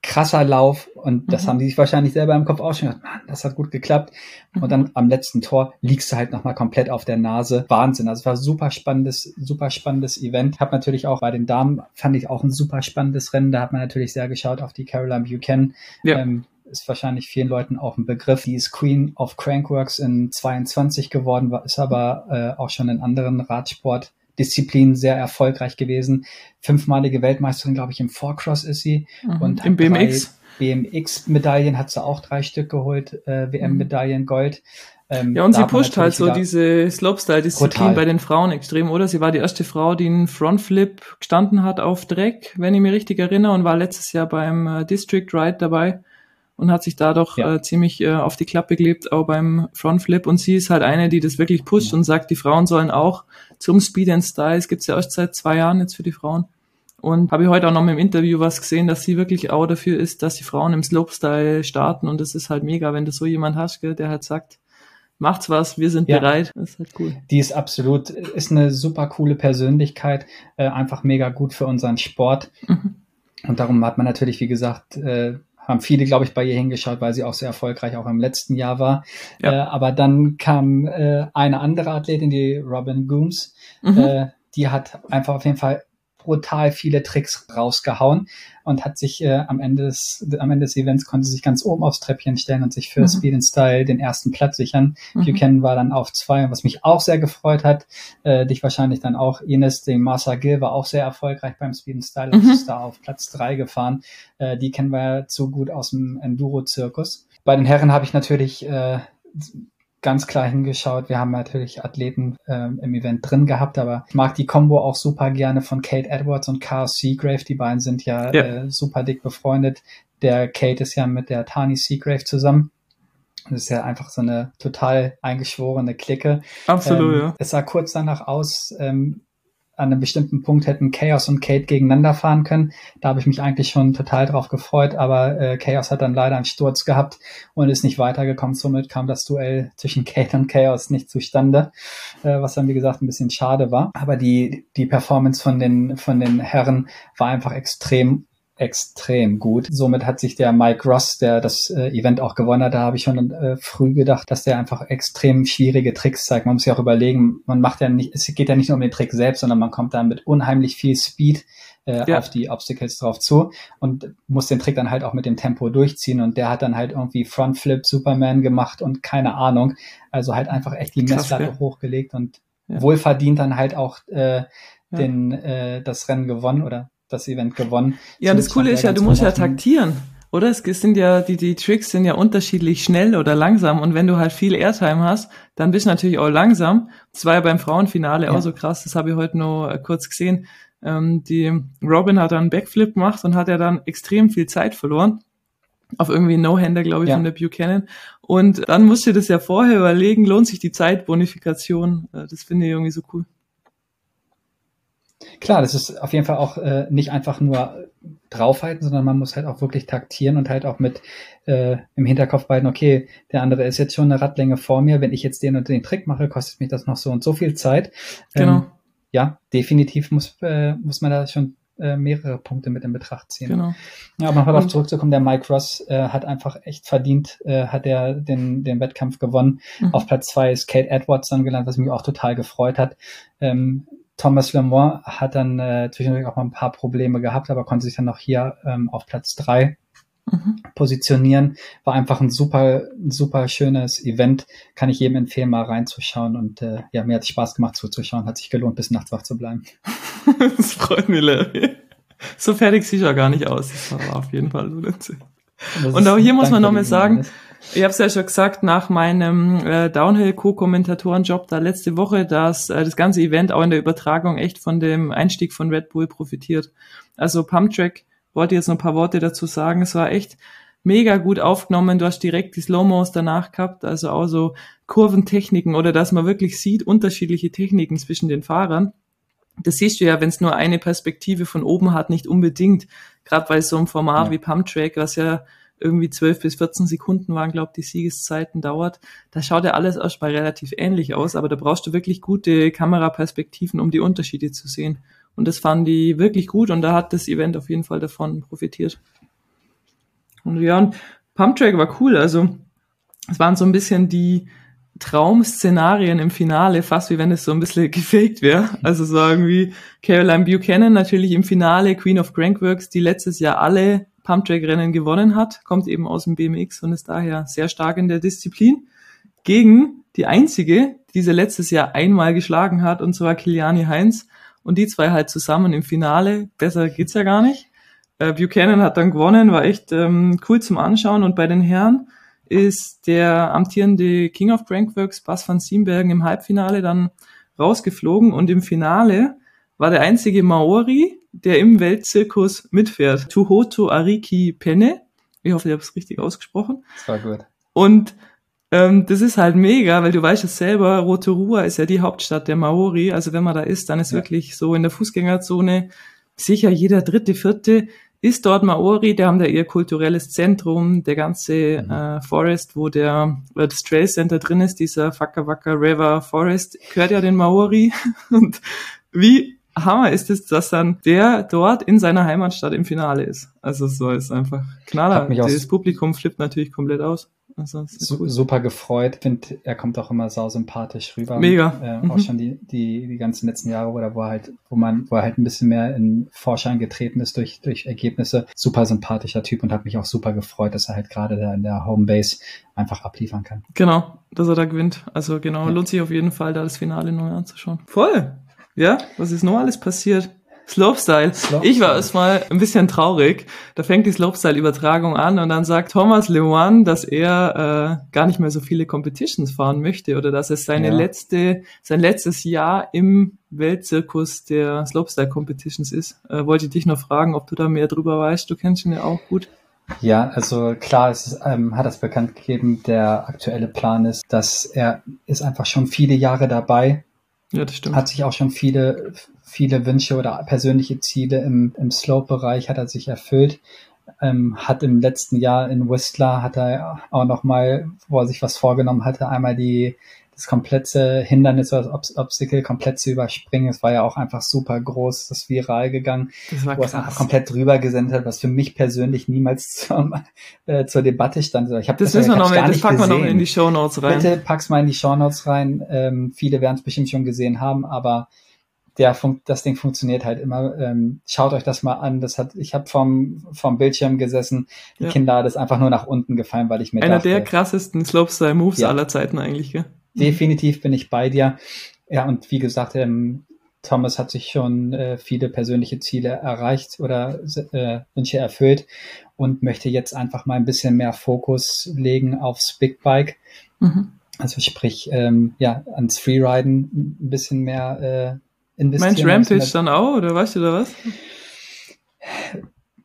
krasser Lauf und das mhm. haben die sich wahrscheinlich selber im Kopf auch schon gedacht, Mann, das hat gut geklappt. Und dann am letzten Tor liegst du halt nochmal komplett auf der Nase. Wahnsinn. Also es war super spannendes, super spannendes Event. Hab natürlich auch bei den Damen fand ich auch ein super spannendes Rennen. Da hat man natürlich sehr geschaut auf die Caroline Buchanan. Ja. Ähm, ist wahrscheinlich vielen Leuten auch ein Begriff. Die ist Queen of Crankworks in 22 geworden, ist aber äh, auch schon in anderen Radsportdisziplinen sehr erfolgreich gewesen. Fünfmalige Weltmeisterin, glaube ich, im Four-Cross ist sie. Mhm. Und Im BMX? BMX-Medaillen hat sie auch drei Stück geholt, äh, WM-Medaillen Gold. Ähm, ja, und sie pusht halt so diese Slopestyle-Disziplin bei den Frauen extrem, oder? Sie war die erste Frau, die einen Frontflip gestanden hat auf Dreck, wenn ich mich richtig erinnere, und war letztes Jahr beim äh, District Ride dabei und hat sich da doch ja. äh, ziemlich äh, auf die Klappe gelebt, auch beim Frontflip. Und sie ist halt eine, die das wirklich pusht ja. und sagt, die Frauen sollen auch zum Speed and Style. Es gibt's ja erst seit zwei Jahren jetzt für die Frauen. Und habe ich heute auch noch im Interview was gesehen, dass sie wirklich auch dafür ist, dass die Frauen im Slopestyle starten. Und das ist halt mega, wenn du so jemand hast, gell, der halt sagt, macht's was, wir sind ja. bereit. Das ist halt cool. Die ist absolut, ist eine super coole Persönlichkeit, äh, einfach mega gut für unseren Sport. Mhm. Und darum hat man natürlich, wie gesagt, äh, haben viele, glaube ich, bei ihr hingeschaut, weil sie auch sehr erfolgreich auch im letzten Jahr war. Ja. Äh, aber dann kam äh, eine andere Athletin, die Robin Gooms, mhm. äh, die hat einfach auf jeden Fall brutal viele Tricks rausgehauen und hat sich äh, am Ende des am Ende des Events konnte sich ganz oben aufs Treppchen stellen und sich für mhm. Speed and Style den ersten Platz sichern. Mhm. Buchanan war dann auf zwei, was mich auch sehr gefreut hat. Äh, dich wahrscheinlich dann auch Ines, den Martha Gill war auch sehr erfolgreich beim Speed and Style und mhm. ist da auf Platz drei gefahren. Äh, die kennen wir ja zu gut aus dem Enduro-Zirkus. Bei den Herren habe ich natürlich äh, ganz klar hingeschaut. Wir haben natürlich Athleten ähm, im Event drin gehabt, aber ich mag die Combo auch super gerne von Kate Edwards und Carl Seagrave. Die beiden sind ja, ja. Äh, super dick befreundet. Der Kate ist ja mit der Tani Seagrave zusammen. Das ist ja einfach so eine total eingeschworene Clique. Absolut, ähm, ja. Es sah kurz danach aus, ähm, an einem bestimmten Punkt hätten Chaos und Kate gegeneinander fahren können. Da habe ich mich eigentlich schon total drauf gefreut, aber äh, Chaos hat dann leider einen Sturz gehabt und ist nicht weitergekommen. Somit kam das Duell zwischen Kate und Chaos nicht zustande, äh, was dann wie gesagt ein bisschen schade war. Aber die die Performance von den von den Herren war einfach extrem extrem gut. Somit hat sich der Mike Ross, der das äh, Event auch gewonnen hat, da habe ich schon äh, früh gedacht, dass der einfach extrem schwierige Tricks zeigt. Man muss ja auch überlegen, man macht ja nicht, es geht ja nicht nur um den Trick selbst, sondern man kommt dann mit unheimlich viel Speed äh, ja. auf die Obstacles drauf zu und muss den Trick dann halt auch mit dem Tempo durchziehen und der hat dann halt irgendwie Frontflip Superman gemacht und keine Ahnung. Also halt einfach echt die Messlatte ja. hochgelegt und ja. wohlverdient dann halt auch äh, den, äh, das Rennen gewonnen oder das Event gewonnen. Ja, und das Coole ist ja, du musst ja taktieren. Oder es sind ja, die, die Tricks sind ja unterschiedlich schnell oder langsam. Und wenn du halt viel Airtime hast, dann bist du natürlich auch langsam. Das war ja beim Frauenfinale ja. auch so krass. Das habe ich heute nur äh, kurz gesehen. Ähm, die Robin hat dann einen Backflip gemacht und hat ja dann extrem viel Zeit verloren. Auf irgendwie No-Hander, glaube ich, ja. von der Buchanan. Und dann musst du das ja vorher überlegen, lohnt sich die Zeitbonifikation. Äh, das finde ich irgendwie so cool. Klar, das ist auf jeden Fall auch äh, nicht einfach nur draufhalten, sondern man muss halt auch wirklich taktieren und halt auch mit äh, im Hinterkopf behalten, okay, der andere ist jetzt schon eine Radlänge vor mir, wenn ich jetzt den und den Trick mache, kostet mich das noch so und so viel Zeit. Genau. Ähm, ja, definitiv muss, äh, muss man da schon äh, mehrere Punkte mit in Betracht ziehen. Genau. Ja, aber nochmal darauf zurückzukommen, der Mike Ross äh, hat einfach echt verdient, äh, hat er den, den Wettkampf gewonnen. Mhm. Auf Platz zwei ist Kate Edwards dann gelandet, was mich auch total gefreut hat. Ähm, Thomas Lemore hat dann äh, zwischendurch auch mal ein paar Probleme gehabt, aber konnte sich dann noch hier ähm, auf Platz drei mhm. positionieren. War einfach ein super, super schönes Event. Kann ich jedem empfehlen, mal reinzuschauen. Und äh, ja, mir hat es Spaß gemacht zuzuschauen. Hat sich gelohnt, bis nachts wach zu bleiben. das freut mich, Larry. So fertig sieht er gar nicht aus. Das war auf jeden Fall so Und auch hier muss man nochmal sagen, ich habe es ja schon gesagt, nach meinem äh, Downhill-Co-Kommentatorenjob da letzte Woche, dass äh, das ganze Event auch in der Übertragung echt von dem Einstieg von Red Bull profitiert. Also Pumptrack wollte jetzt noch ein paar Worte dazu sagen. Es war echt mega gut aufgenommen. Du hast direkt die Slow-Mos danach gehabt, also auch so Kurventechniken oder dass man wirklich sieht, unterschiedliche Techniken zwischen den Fahrern. Das siehst du ja, wenn es nur eine Perspektive von oben hat, nicht unbedingt. Gerade bei so einem Format ja. wie Pumptrack, was ja irgendwie 12 bis 14 Sekunden waren, glaube die Siegeszeiten dauert. Da schaut ja alles erstmal relativ ähnlich aus, aber da brauchst du wirklich gute Kameraperspektiven, um die Unterschiede zu sehen. Und das fanden die wirklich gut und da hat das Event auf jeden Fall davon profitiert. Und ja, und Pumptrack war cool. Also es waren so ein bisschen die Traum-Szenarien im Finale, fast wie wenn es so ein bisschen gefaked wäre. Also so irgendwie Caroline Buchanan natürlich im Finale, Queen of Crankworks, die letztes Jahr alle Pumptrack-Rennen gewonnen hat, kommt eben aus dem BMX und ist daher sehr stark in der Disziplin. Gegen die einzige, die sie letztes Jahr einmal geschlagen hat, und zwar Kiliani Heinz, und die zwei halt zusammen im Finale. Besser geht's ja gar nicht. Äh, Buchanan hat dann gewonnen, war echt ähm, cool zum Anschauen. Und bei den Herren ist der amtierende King of Crankworks, Bas van Siembergen, im Halbfinale dann rausgeflogen. Und im Finale war der einzige Maori, der im Weltzirkus mitfährt. Tuhoto Ariki Penne. Ich hoffe, ich habe es richtig ausgesprochen. Das war gut. Und ähm, das ist halt mega, weil du weißt es selber, Rotorua ist ja die Hauptstadt der Maori. Also wenn man da ist, dann ist ja. wirklich so in der Fußgängerzone sicher jeder dritte, vierte ist dort Maori, die haben da ihr kulturelles Zentrum, der ganze mhm. äh, Forest, wo der wo das Trail Center drin ist, dieser Waka Waka River Forest, gehört ja den Maori. Und wie Hammer ist es, dass dann der dort in seiner Heimatstadt im Finale ist. Also so ist einfach knaller. Das Publikum flippt natürlich komplett aus. Also, Su super gefreut. Finde, er kommt auch immer sau sympathisch rüber. Mega. Äh, mhm. Auch schon die, die, die ganzen letzten Jahre, oder wo er halt, wo man, wo er halt ein bisschen mehr in Vorschein getreten ist durch, durch Ergebnisse. Super sympathischer Typ und hat mich auch super gefreut, dass er halt gerade da in der Homebase einfach abliefern kann. Genau, dass er da gewinnt. Also genau, ja. lohnt sich auf jeden Fall, da das Finale neu anzuschauen. Voll! Ja, was ist noch alles passiert? Slopestyle. Slopestyle. Ich war erstmal ein bisschen traurig. Da fängt die Slopestyle-Übertragung an und dann sagt Thomas Lewan, dass er äh, gar nicht mehr so viele Competitions fahren möchte oder dass es seine ja. letzte, sein letztes Jahr im Weltzirkus der Slopestyle Competitions ist. Äh, wollte ich dich noch fragen, ob du da mehr drüber weißt. Du kennst ihn ja auch gut. Ja, also klar, es ist, ähm, hat das bekannt gegeben, der aktuelle Plan ist, dass er ist einfach schon viele Jahre dabei. Ja, das stimmt. Hat sich auch schon viele viele Wünsche oder persönliche Ziele im, im Slope-Bereich hat er sich erfüllt. Ähm, hat im letzten Jahr in Whistler hat er auch noch mal, wo er sich was vorgenommen hatte, einmal die das komplette Hindernis oder das Obstacle komplett zu überspringen. Es war ja auch einfach super groß, das ist viral gegangen, Das war wo es einfach komplett drüber gesendet hat, was für mich persönlich niemals zum, äh, zur Debatte stand. Ich hab Das müssen wir noch, mal, das packen wir noch in die Show Notes rein. Bitte pack's mal in die Shownotes rein. Ähm, viele werden es bestimmt schon gesehen haben, aber der fun das Ding funktioniert halt immer. Ähm, schaut euch das mal an. Das hat, ich habe vom vom Bildschirm gesessen. Die Ja. Kinder hat es einfach nur nach unten gefallen, weil ich mir Einer dachte, der krassesten Slopestyle-Moves Ja. aller Zeiten eigentlich, gell? Definitiv bin ich bei dir. Ja, und wie gesagt, ähm, Thomas hat sich schon äh, viele persönliche Ziele erreicht oder äh, Wünsche erfüllt und möchte jetzt einfach mal ein bisschen mehr Fokus legen aufs Big Bike. Mhm. Also sprich, ähm, ja, ans Freeriden ein bisschen mehr äh, investieren. Meinst Rampage dann auch, oder weißt du da was?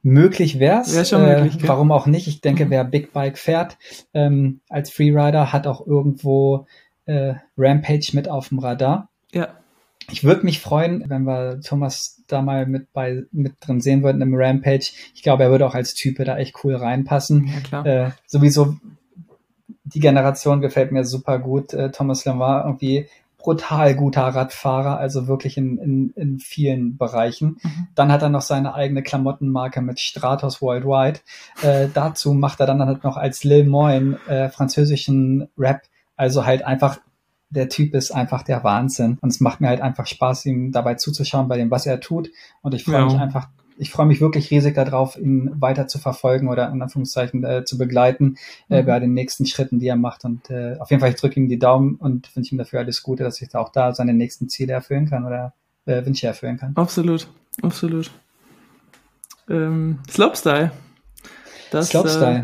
Möglich wär's. Wär schon möglich, äh, warum auch nicht? Ich denke, Mhm. wer Big Bike fährt ähm, als Freerider, hat auch irgendwo äh, Rampage mit auf dem Radar. Ja. Ich würde mich freuen, wenn wir Thomas da mal mit bei mit drin sehen würden im Rampage. Ich glaube, er würde auch als Type da echt cool reinpassen. Ja, klar. Äh, sowieso die Generation gefällt mir super gut. Äh, Thomas Lemar irgendwie brutal guter Radfahrer, also wirklich in, in, in vielen Bereichen. Mhm. Dann hat er noch seine eigene Klamottenmarke mit Stratos Worldwide. Äh, dazu macht er dann halt noch als Lil Moin äh, französischen Rap. Also halt einfach, der Typ ist einfach der Wahnsinn. Und es macht mir halt einfach Spaß, ihm dabei zuzuschauen bei dem, was er tut. Und ich freue Ja. mich einfach, ich freue mich wirklich riesig darauf, ihn weiter zu verfolgen oder in Anführungszeichen äh, zu begleiten äh, Mhm. bei den nächsten Schritten, die er macht. Und äh, auf jeden Fall, ich drücke ihm die Daumen und wünsche ihm dafür alles Gute, dass ich auch da seine nächsten Ziele erfüllen kann oder äh, Wünsche erfüllen kann. Absolut, absolut. Ähm, Slopestyle. Das, Slopestyle. Äh,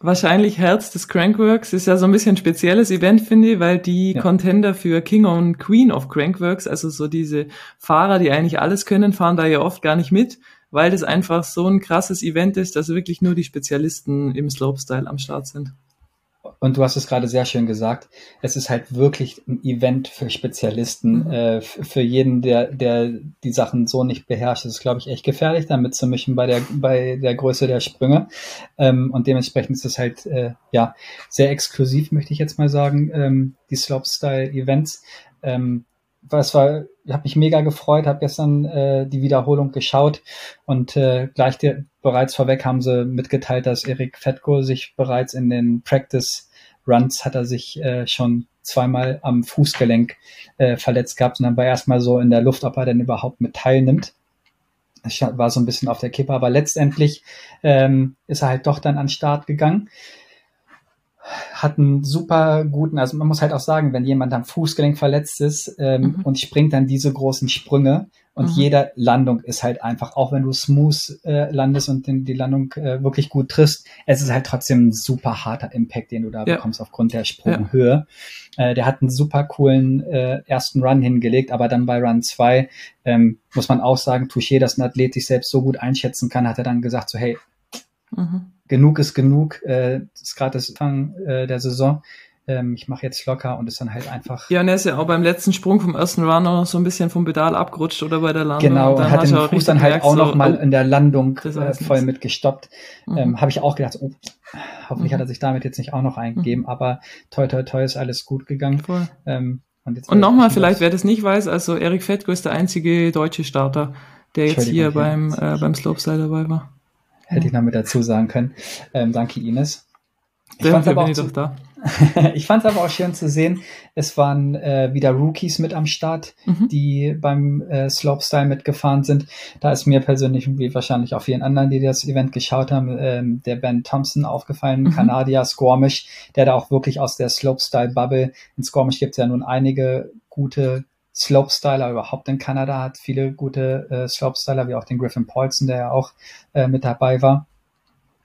wahrscheinlich Herz des Crankworks ist ja so ein bisschen ein spezielles Event, finde ich, weil die Ja. Contender für King und Queen of Crankworks, also so diese Fahrer, die eigentlich alles können, fahren da ja oft gar nicht mit, weil das einfach so ein krasses Event ist, dass wirklich nur die Spezialisten im Slopestyle am Start sind. Und du hast es gerade sehr schön gesagt. Es ist halt wirklich ein Event für Spezialisten, Mhm. äh, für jeden, der, der die Sachen so nicht beherrscht. Das ist, glaube ich, echt gefährlich, damit zu mischen bei der, bei der Größe der Sprünge. Ähm, und dementsprechend ist es halt, äh, ja, sehr exklusiv, möchte ich jetzt mal sagen, ähm, die Slopestyle-Events. Ähm, was war, ich habe mich mega gefreut, habe gestern äh, die Wiederholung geschaut und äh, gleich der, bereits vorweg haben sie mitgeteilt, dass Erik Fetko sich bereits in den Practice Runs hat er sich äh, schon zweimal am Fußgelenk äh, verletzt gehabt und dann war erstmal so in der Luft, ob er denn überhaupt mit teilnimmt. Ich war so ein bisschen auf der Kippe, aber letztendlich ähm, ist er halt doch dann an Start gegangen hat einen super guten, also man muss halt auch sagen, wenn jemand am Fußgelenk verletzt ist ähm, Mhm. und springt dann diese großen Sprünge und Mhm. jede Landung ist halt einfach, auch wenn du smooth äh, landest und den, die Landung äh, wirklich gut triffst, es ist halt trotzdem ein super harter Impact, den du da Ja. bekommst aufgrund der Sprunghöhe. Äh, der hat einen super coolen äh, ersten Run hingelegt, aber dann bei Run 2 ähm, muss man auch sagen, Touché, dass ein Athlet sich selbst so gut einschätzen kann, hat er dann gesagt, so hey, Mhm. Genug ist genug, äh, ist gerade das Anfang äh, der Saison. Ähm, ich mache jetzt locker und ist dann halt einfach. Ja, und er ist ja auch beim letzten Sprung vom ersten Run noch so ein bisschen vom Pedal abgerutscht oder bei der Landung. Genau, und und hat hast den Fuß dann halt auch so, noch mal oh, in der Landung äh, voll mit gestoppt. mhm. Ähm, Habe ich auch gedacht, oh, hoffentlich Mhm. hat er sich damit jetzt nicht auch noch eingegeben, aber toi toi toi ist alles gut gegangen. Voll. Ähm, und Und nochmal, ich vielleicht, wer das nicht weiß, also Erik Fettko ist der einzige deutsche Starter, der jetzt hier beim, äh, beim Slopestyle dabei war. Hätte ich noch mit dazu sagen können. Ähm, danke Ines. Ich aber fand es aber auch schön zu sehen, es waren äh, wieder Rookies mit am Start, Mhm. die beim äh, Slopestyle mitgefahren sind. Da ist mir persönlich, wie wahrscheinlich auch vielen anderen, die das Event geschaut haben, ähm, der Ben Thompson aufgefallen, Mhm. Kanadier, Squamish, der da auch wirklich aus der Slopestyle-Bubble, in Squamish gibt es ja nun einige gute Slopestyler, überhaupt in Kanada hat viele gute äh, Slopestyler, wie auch den Griffin Paulson, der ja auch äh, mit dabei war.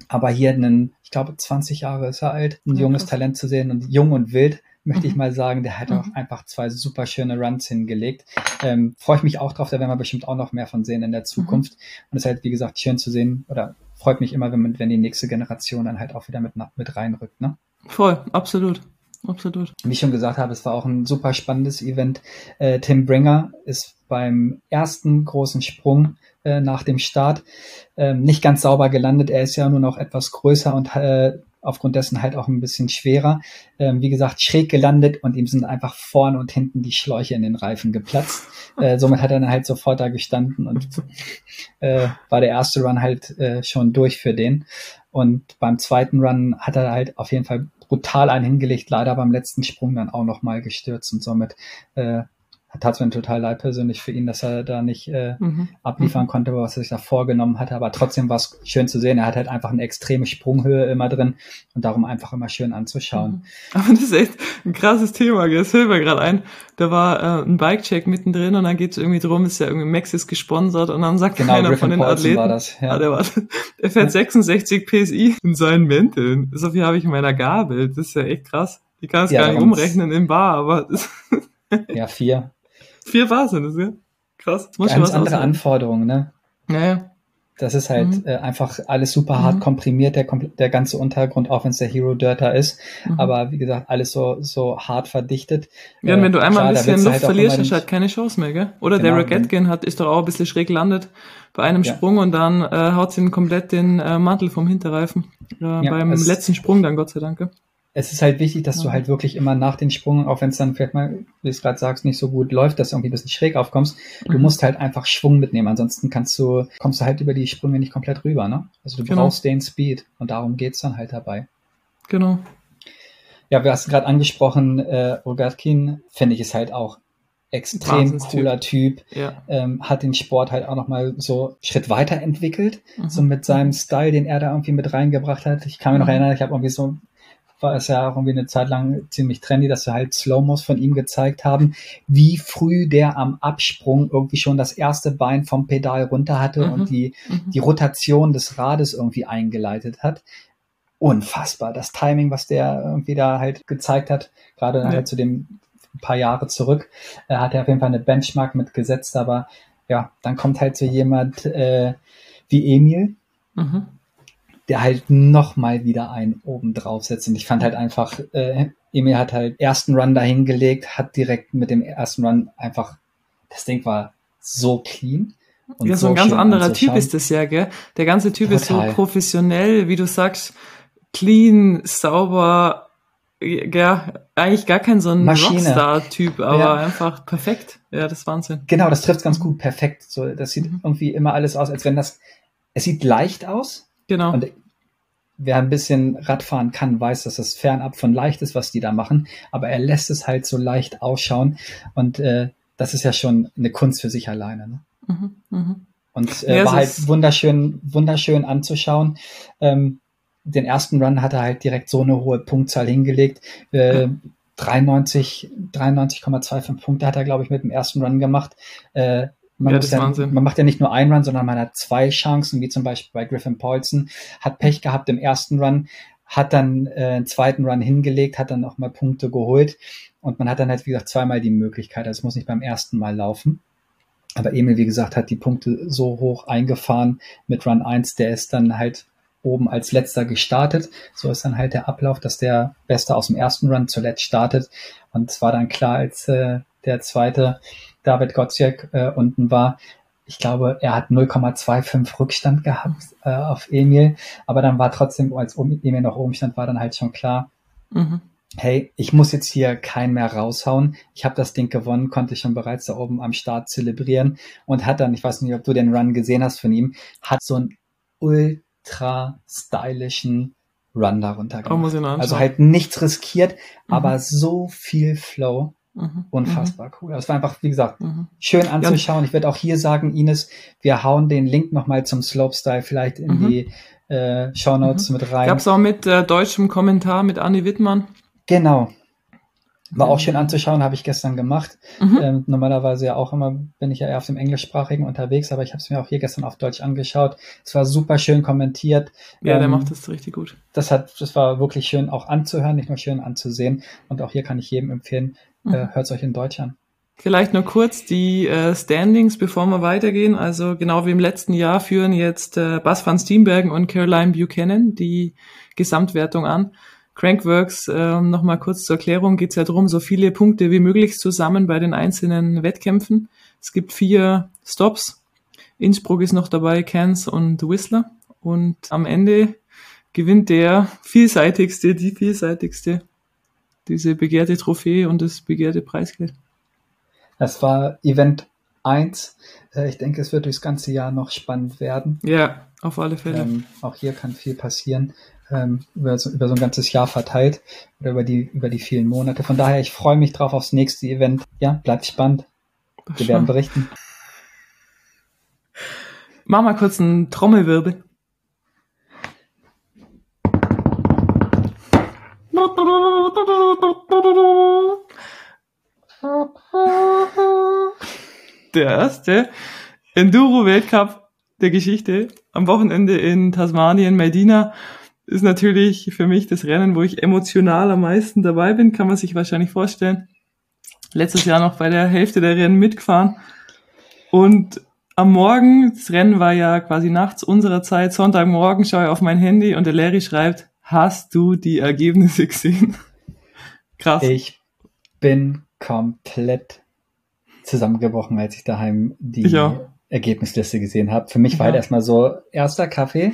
Aber hier einen, ich glaube, 20 Jahre ist er alt, ein junges. Talent zu sehen und jung und wild, möchte ich Mhm. mal sagen, der hat auch Mhm. einfach zwei super schöne Runs hingelegt. Ähm, Freue ich mich auch drauf, da werden wir bestimmt auch noch mehr von sehen in der Zukunft. Und es ist halt, wie gesagt, schön zu sehen oder freut mich immer, wenn, wenn die nächste Generation dann halt auch wieder mit, mit reinrückt. Ne? Voll, absolut. Absolut. Wie ich schon gesagt habe, es war auch ein super spannendes Event. Äh, Tim Bringer ist beim ersten großen Sprung äh, nach dem Start ähm, nicht ganz sauber gelandet. Er ist ja nur noch etwas größer und äh, aufgrund dessen halt auch ein bisschen schwerer. Ähm, wie gesagt, schräg gelandet und ihm sind einfach vorne und hinten die Schläuche in den Reifen geplatzt. Äh, somit hat er dann halt sofort da gestanden und äh, war der erste Run halt äh, schon durch für den. Und beim zweiten Run hat er halt auf jeden Fall brutal einen hingelegt, leider beim letzten Sprung dann auch nochmal gestürzt und somit äh, tat es mir total leid persönlich für ihn, dass er da nicht äh, mhm. abliefern mhm. konnte, was er sich da vorgenommen hatte. Aber trotzdem war es schön zu sehen. Er hat halt einfach eine extreme Sprunghöhe immer drin und darum einfach immer schön anzuschauen. Mhm. Aber das ist echt ein krasses Thema. Das fällt mir gerade ein. Da war äh, ein Bike-Check mittendrin und dann geht es irgendwie drum, ist ja irgendwie Maxis gesponsert und dann sagt genau, einer Griffin von den Paulson Athleten, war das, ja. ah, der, war, der fährt 66 PSI in seinen Mänteln. So viel habe ich in meiner Gabel. Das ist ja echt krass. Ich kann es ja, gar nicht umrechnen im Bar, aber ja, vier. Vier Bar sind es, ja? Krass. Das muss Ganz andere Anforderungen, ne? Naja. Das ist halt mhm. äh, einfach alles super hart mhm. komprimiert, der, der ganze Untergrund, auch wenn es der Hero Dirter ist. Mhm. Aber wie gesagt, alles so, so hart verdichtet. Ja, und wenn du äh, einmal klar, ein bisschen Luft halt verlierst, hast du halt keine Chance mehr, gell? Oder genau, Derek Atkin hat, ist doch auch ein bisschen schräg gelandet bei einem ja. Sprung und dann äh, haut sie komplett den äh, Mantel vom Hinterreifen. Äh, ja, beim letzten Sprung dann, Gott sei Dank. Es ist halt wichtig, dass du halt wirklich immer nach den Sprung, auch wenn es dann vielleicht mal, wie du es gerade sagst, nicht so gut läuft, dass du irgendwie ein bisschen schräg aufkommst, du mhm. musst halt einfach Schwung mitnehmen. Ansonsten kannst du, kommst du halt über die Sprünge nicht komplett rüber, ne? Also du genau. brauchst den Speed und darum geht's dann halt dabei. Genau. Ja, wir hast gerade angesprochen, äh, Rogatkin, finde ich es halt auch extrem cooler Typ, ja. ähm, hat den Sport halt auch nochmal so Schritt weiterentwickelt, mhm. so mit seinem Style, den er da irgendwie mit reingebracht hat. Ich kann mich noch mhm. erinnern, ich habe irgendwie so war es ja auch irgendwie eine Zeit lang ziemlich trendy, dass wir halt Slow-Mos von ihm gezeigt haben, wie früh der am Absprung irgendwie schon das erste Bein vom Pedal runter hatte mhm. und die, mhm. die Rotation des Rades irgendwie eingeleitet hat. Unfassbar. Das Timing, was der irgendwie da halt gezeigt hat, gerade ja. halt zu dem paar Jahre zurück, äh, hat er auf jeden Fall eine Benchmark mitgesetzt, aber ja, dann kommt halt so jemand äh, wie Emil, mhm der halt noch mal wieder einen oben draufsetzt. Und ich fand halt einfach, äh, Emil hat halt ersten Run dahingelegt, hat direkt mit dem ersten Run einfach, das Ding war so clean. Und ja, so, ein ganz anderer Typ ist das ja, gell? Der ganze Typ Total. ist so professionell, wie du sagst, clean, sauber, ja, eigentlich gar kein so ein Rockstar-Typ, aber ja. einfach perfekt. Ja, das ist Wahnsinn. Genau, das trifft ganz gut, perfekt. So, das sieht mhm. irgendwie immer alles aus, als wenn das, es sieht leicht aus, Genau. Und wer ein bisschen Radfahren kann, weiß, dass es fernab von leicht ist, was die da machen. Aber er lässt es halt so leicht ausschauen. Und äh, das ist ja schon eine Kunst für sich alleine. Ne? Mhm, mh. Und äh, ja, war halt wunderschön, wunderschön anzuschauen. Ähm, den ersten Run hat er halt direkt so eine hohe Punktzahl hingelegt. Äh, 93, 93,25 Punkte hat er, glaube ich, mit dem ersten Run gemacht. Äh, man, ja, das ja, man macht ja nicht nur einen Run, sondern man hat zwei Chancen, wie zum Beispiel bei Griffin Paulson. Hat Pech gehabt im ersten Run, hat dann äh, einen zweiten Run hingelegt, hat dann nochmal Punkte geholt und man hat dann halt, wie gesagt, zweimal die Möglichkeit. Also es muss nicht beim ersten Mal laufen. Aber Emil, wie gesagt, hat die Punkte so hoch eingefahren mit Run 1, der ist dann halt oben als letzter gestartet. So ist dann halt der Ablauf, dass der Beste aus dem ersten Run zuletzt startet. Und es war dann klar, als äh, der zweite David Gottsiek äh, unten war. Ich glaube, er hat 0,25 Rückstand gehabt äh, auf Emil, aber dann war trotzdem, als Emil noch oben stand, war dann halt schon klar, mhm. hey, ich muss jetzt hier keinen mehr raushauen. Ich habe das Ding gewonnen, konnte schon bereits da oben am Start zelebrieren und hat dann, ich weiß nicht, ob du den Run gesehen hast von ihm, hat so einen ultra stylischen Run darunter gemacht. Oh, also halt nichts riskiert, mhm. aber so viel Flow. Mhm. Unfassbar mhm. cool. Das war einfach, wie gesagt, mhm. schön anzuschauen. Ich werde auch hier sagen, Ines, wir hauen den Link nochmal zum Slopestyle vielleicht in mhm. die äh, Show Notes mhm. mit rein. Gab's auch mit äh, deutschem Kommentar mit Anni Wittmann. Genau, war auch schön anzuschauen, habe ich gestern gemacht. Mhm. Ähm, normalerweise ja auch immer bin ich ja eher auf dem englischsprachigen unterwegs, aber ich habe es mir auch hier gestern auf Deutsch angeschaut. Es war super schön kommentiert. Ja, ähm, der macht das richtig gut. Das hat, das war wirklich schön auch anzuhören, nicht nur schön anzusehen. Und auch hier kann ich jedem empfehlen, mhm. äh, hört es euch in Deutsch an. Vielleicht nur kurz die äh, Standings, bevor wir weitergehen. Also genau wie im letzten Jahr führen jetzt äh, Bas van Steenbergen und Caroline Buchanan die Gesamtwertung an. Crankworks, äh, nochmal kurz zur Erklärung, geht es ja darum, so viele Punkte wie möglich zusammen bei den einzelnen Wettkämpfen. Es gibt vier Stops. Innsbruck ist noch dabei, Cairns und Whistler. Und am Ende gewinnt der vielseitigste, die vielseitigste, diese begehrte Trophäe und das begehrte Preisgeld. Das war Event 1. Äh, ich denke, es wird durchs ganze Jahr noch spannend werden. Ja, auf alle Fälle. Ähm, auch hier kann viel passieren, ähm, über, so, über so ein ganzes Jahr verteilt oder über die, über die vielen Monate. Von daher, ich freue mich drauf aufs nächste Event. Ja, bleibt spannend. Wir werden berichten. Mach mal kurz einen Trommelwirbel. Der erste Enduro-Weltcup der Geschichte am Wochenende in Tasmanien, Medina, ist natürlich für mich das Rennen, wo ich emotional am meisten dabei bin, kann man sich wahrscheinlich vorstellen. Letztes Jahr noch bei der Hälfte der Rennen mitgefahren. Und am Morgen, das Rennen war ja quasi nachts unserer Zeit, Sonntagmorgen schaue ich auf mein Handy und der Larry schreibt, hast du die Ergebnisse gesehen? Krass. Ich bin komplett zusammengebrochen, als ich daheim die ich Ergebnisliste gesehen habe. Für mich war halt erstmal so erster Kaffee.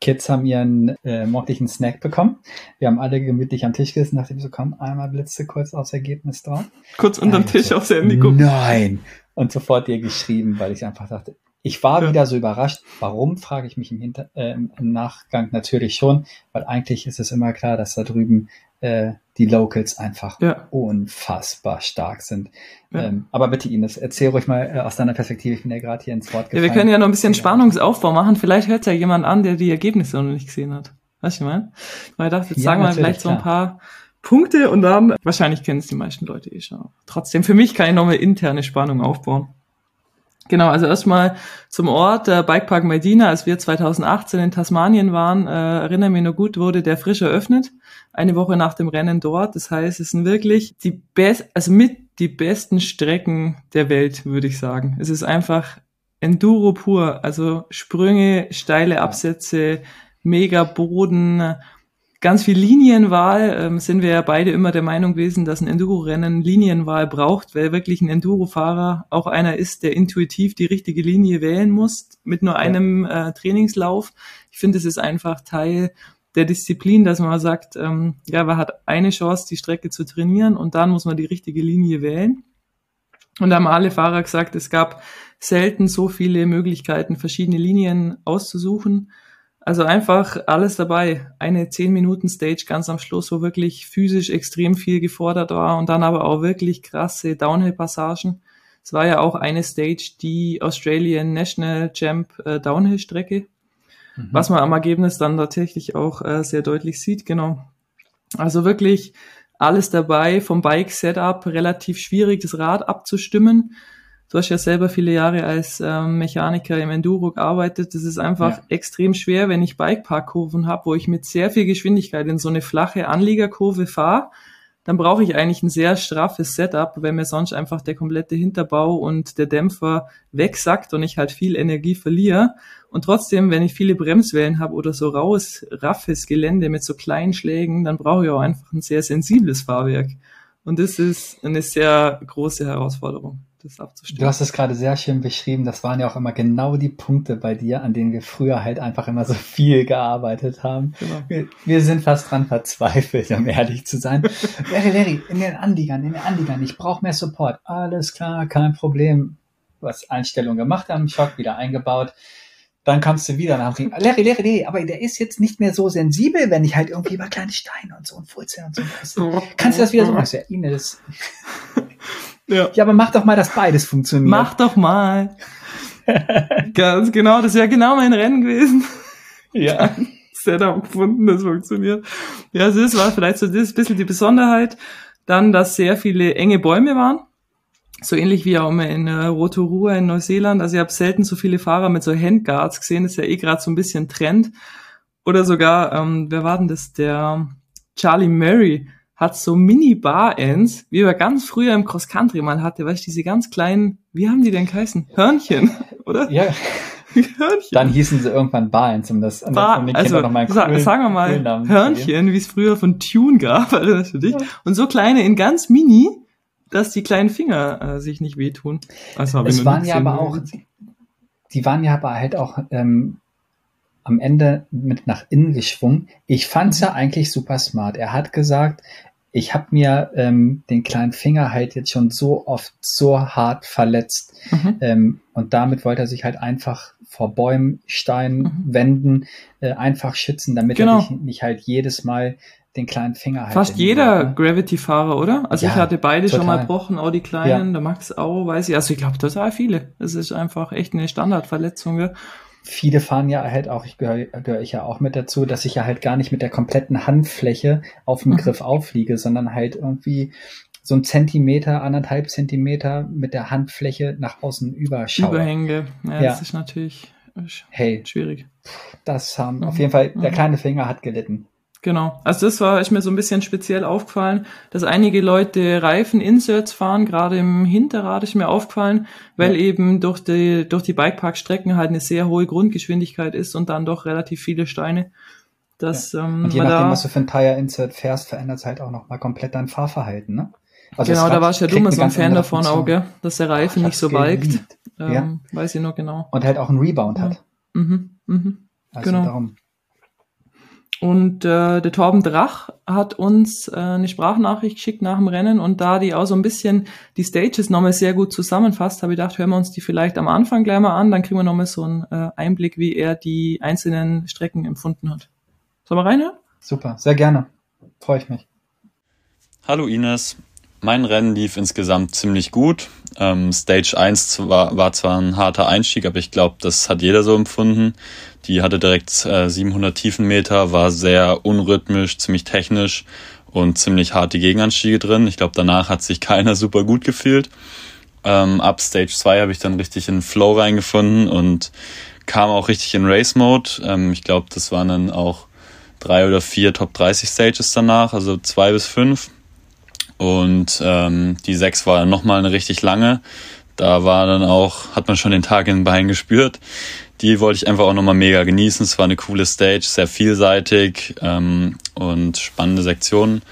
Kids haben ihren äh, morgendlichen Snack bekommen. Wir haben alle gemütlich am Tisch gesessen, nachdem so kam, einmal blitzte kurz aufs Ergebnis drauf. Kurz unterm Tisch so, aufs Handy gucken. Nein! Und sofort dir geschrieben, weil ich einfach dachte, ich war ja. wieder so überrascht. Warum, frage ich mich im, Hinter äh, im Nachgang natürlich schon, weil eigentlich ist es immer klar, dass da drüben äh, die Locals einfach ja. unfassbar stark sind. Ja. Ähm, aber bitte Ines, erzähl ruhig mal äh, aus deiner Perspektive, ich bin ja gerade hier ins Wort gefallen. Ja, wir können ja noch ein bisschen Spannungsaufbau machen. Vielleicht hört ja jemand an, der die Ergebnisse noch nicht gesehen hat. Weißt du, ich meine? Weil ich dachte, jetzt sagen wir vielleicht so ein paar Punkte und dann, wahrscheinlich kennen es die meisten Leute eh schon. Trotzdem, für mich kann ich noch mal interne Spannung aufbauen. Genau, also erstmal zum Ort, der Bikepark Medina, als wir 2018 in Tasmanien waren, äh, erinnere mich noch gut, wurde der frisch eröffnet, eine Woche nach dem Rennen dort. Das heißt, es sind wirklich die best, also mit die besten Strecken der Welt, würde ich sagen. Es ist einfach Enduro pur, also Sprünge, steile Absätze, mega Boden, ganz viel Linienwahl ähm, sind wir ja beide immer der Meinung gewesen, dass ein Enduro-Rennen Linienwahl braucht, weil wirklich ein Enduro-Fahrer auch einer ist, der intuitiv die richtige Linie wählen muss mit nur einem äh, Trainingslauf. Ich finde, es ist einfach Teil der Disziplin, dass man sagt, ähm, ja, man hat eine Chance, die Strecke zu trainieren und dann muss man die richtige Linie wählen. Und da haben alle Fahrer gesagt, es gab selten so viele Möglichkeiten, verschiedene Linien auszusuchen. Also einfach alles dabei. Eine 10 Minuten Stage ganz am Schluss, wo wirklich physisch extrem viel gefordert war und dann aber auch wirklich krasse Downhill-Passagen. Es war ja auch eine Stage, die Australian National Champ äh, Downhill-Strecke, mhm. was man am Ergebnis dann tatsächlich auch äh, sehr deutlich sieht, genau. Also wirklich alles dabei, vom Bike-Setup relativ schwierig, das Rad abzustimmen Du hast ja selber viele Jahre als ähm, Mechaniker im Enduro gearbeitet. Das ist einfach ja. extrem schwer, wenn ich Bikeparkkurven habe, wo ich mit sehr viel Geschwindigkeit in so eine flache Anliegerkurve fahre. Dann brauche ich eigentlich ein sehr straffes Setup, weil mir sonst einfach der komplette Hinterbau und der Dämpfer wegsackt und ich halt viel Energie verliere. Und trotzdem, wenn ich viele Bremswellen habe oder so raues, raffes Gelände mit so kleinen Schlägen, dann brauche ich auch einfach ein sehr sensibles Fahrwerk. Und das ist eine sehr große Herausforderung das abzustimmen. Du hast es gerade sehr schön beschrieben. Das waren ja auch immer genau die Punkte bei dir, an denen wir früher halt einfach immer so viel gearbeitet haben. Genau. Wir, wir, sind fast dran verzweifelt, um ehrlich zu sein. Larry, Larry, in den Anliegern, in den Anliegern, ich brauche mehr Support. Alles klar, kein Problem. Was Einstellungen gemacht haben, Schock wieder eingebaut. Dann kamst du wieder nach Larry, Larry, Larry, aber der ist jetzt nicht mehr so sensibel, wenn ich halt irgendwie über kleine Steine und so und Furzeln und so. Kannst du das wieder so machen? Ja, Ines. Ja. ja, aber mach doch mal, dass beides funktioniert. Mach doch mal. Ganz genau, das wäre genau mein Rennen gewesen. Ja. Setup gefunden, das funktioniert. Ja, also das war vielleicht so das bisschen die Besonderheit. Dann, dass sehr viele enge Bäume waren. So ähnlich wie auch immer in äh, Rotorua in Neuseeland. Also ich habe selten so viele Fahrer mit so Handguards gesehen. Das ist ja eh gerade so ein bisschen Trend. Oder sogar, ähm, wer war denn das? Der Charlie Murray hat so Mini-Bar-Ends, wie er ganz früher im Cross-Country mal hatte, weißt du, diese ganz kleinen, wie haben die denn geheißen? Hörnchen, oder? Ja. Hörnchen. Dann hießen sie irgendwann Bar-Ends, um das, um Bar, um den also, noch mal coolen, sagen wir mal, Hörnchen, wie es früher von Tune gab, erinnerst du dich? Ja. Und so kleine in ganz mini, dass die kleinen Finger äh, sich nicht wehtun. Also, es waren ja aber auch, die waren ja aber halt auch ähm, am Ende mit nach innen geschwungen. Ich fand's ja eigentlich super smart. Er hat gesagt, ich habe mir ähm, den kleinen Finger halt jetzt schon so oft so hart verletzt. Mhm. Ähm, und damit wollte er sich halt einfach vor Bäumen, Steinen, mhm. Wänden äh, einfach schützen, damit genau. er nicht, nicht halt jedes Mal den kleinen Finger halt. Fast jeder? Gravity-Fahrer, oder? Also ja, ich hatte beide total. schon mal gebrochen, auch die kleinen, ja. der Max auch, weiß ich. Also ich glaube total viele. Es ist einfach echt eine Standardverletzung. Ja viele fahren ja halt auch, ich gehöre gehör ich ja auch mit dazu, dass ich ja halt gar nicht mit der kompletten Handfläche auf dem mhm. Griff aufliege, sondern halt irgendwie so ein Zentimeter, anderthalb Zentimeter mit der Handfläche nach außen überschaue. Überhänge, ja, ja. das ist natürlich hey, schwierig. Das haben mhm. auf jeden Fall, der mhm. kleine Finger hat gelitten. Genau. Also das war ist mir so ein bisschen speziell aufgefallen, dass einige Leute Reifen-Inserts fahren, gerade im Hinterrad ist mir aufgefallen, weil ja. eben durch die, durch die Bikepark-Strecken halt eine sehr hohe Grundgeschwindigkeit ist und dann doch relativ viele Steine. Dass, ja. ähm, und je nachdem, da, was du für ein Tire-Insert fährst, verändert es halt auch nochmal komplett dein Fahrverhalten, ne? Also genau, da war ich ja dummer so ein Fan davon auch, gell? dass der Reifen Ach, nicht so walkt. Ähm, ja. Weiß ich noch genau. Und halt auch einen Rebound hat. Mhm, mhm. Also genau. darum. Und äh, der Torben Drach hat uns äh, eine Sprachnachricht geschickt nach dem Rennen und da die auch so ein bisschen die Stages nochmal sehr gut zusammenfasst, habe ich gedacht, hören wir uns die vielleicht am Anfang gleich mal an, dann kriegen wir nochmal so einen äh, Einblick, wie er die einzelnen Strecken empfunden hat. Sollen wir reinhören? Super, sehr gerne. Freue ich mich. Hallo Ines, mein Rennen lief insgesamt ziemlich gut. Ähm, Stage 1 war, war zwar ein harter Einstieg, aber ich glaube, das hat jeder so empfunden. Die hatte direkt äh, 700 Tiefenmeter, war sehr unrhythmisch, ziemlich technisch und ziemlich harte Gegenanstiege drin. Ich glaube, danach hat sich keiner super gut gefühlt. Ähm, ab Stage 2 habe ich dann richtig in Flow reingefunden und kam auch richtig in Race Mode. Ähm, ich glaube, das waren dann auch drei oder vier Top 30 Stages danach, also zwei bis fünf. Und ähm, die sechs war nochmal eine richtig lange. Da war dann auch, hat man schon den Tag in den Beinen gespürt. Die wollte ich einfach auch nochmal mega genießen. Es war eine coole Stage, sehr vielseitig ähm, und spannende Sektionen.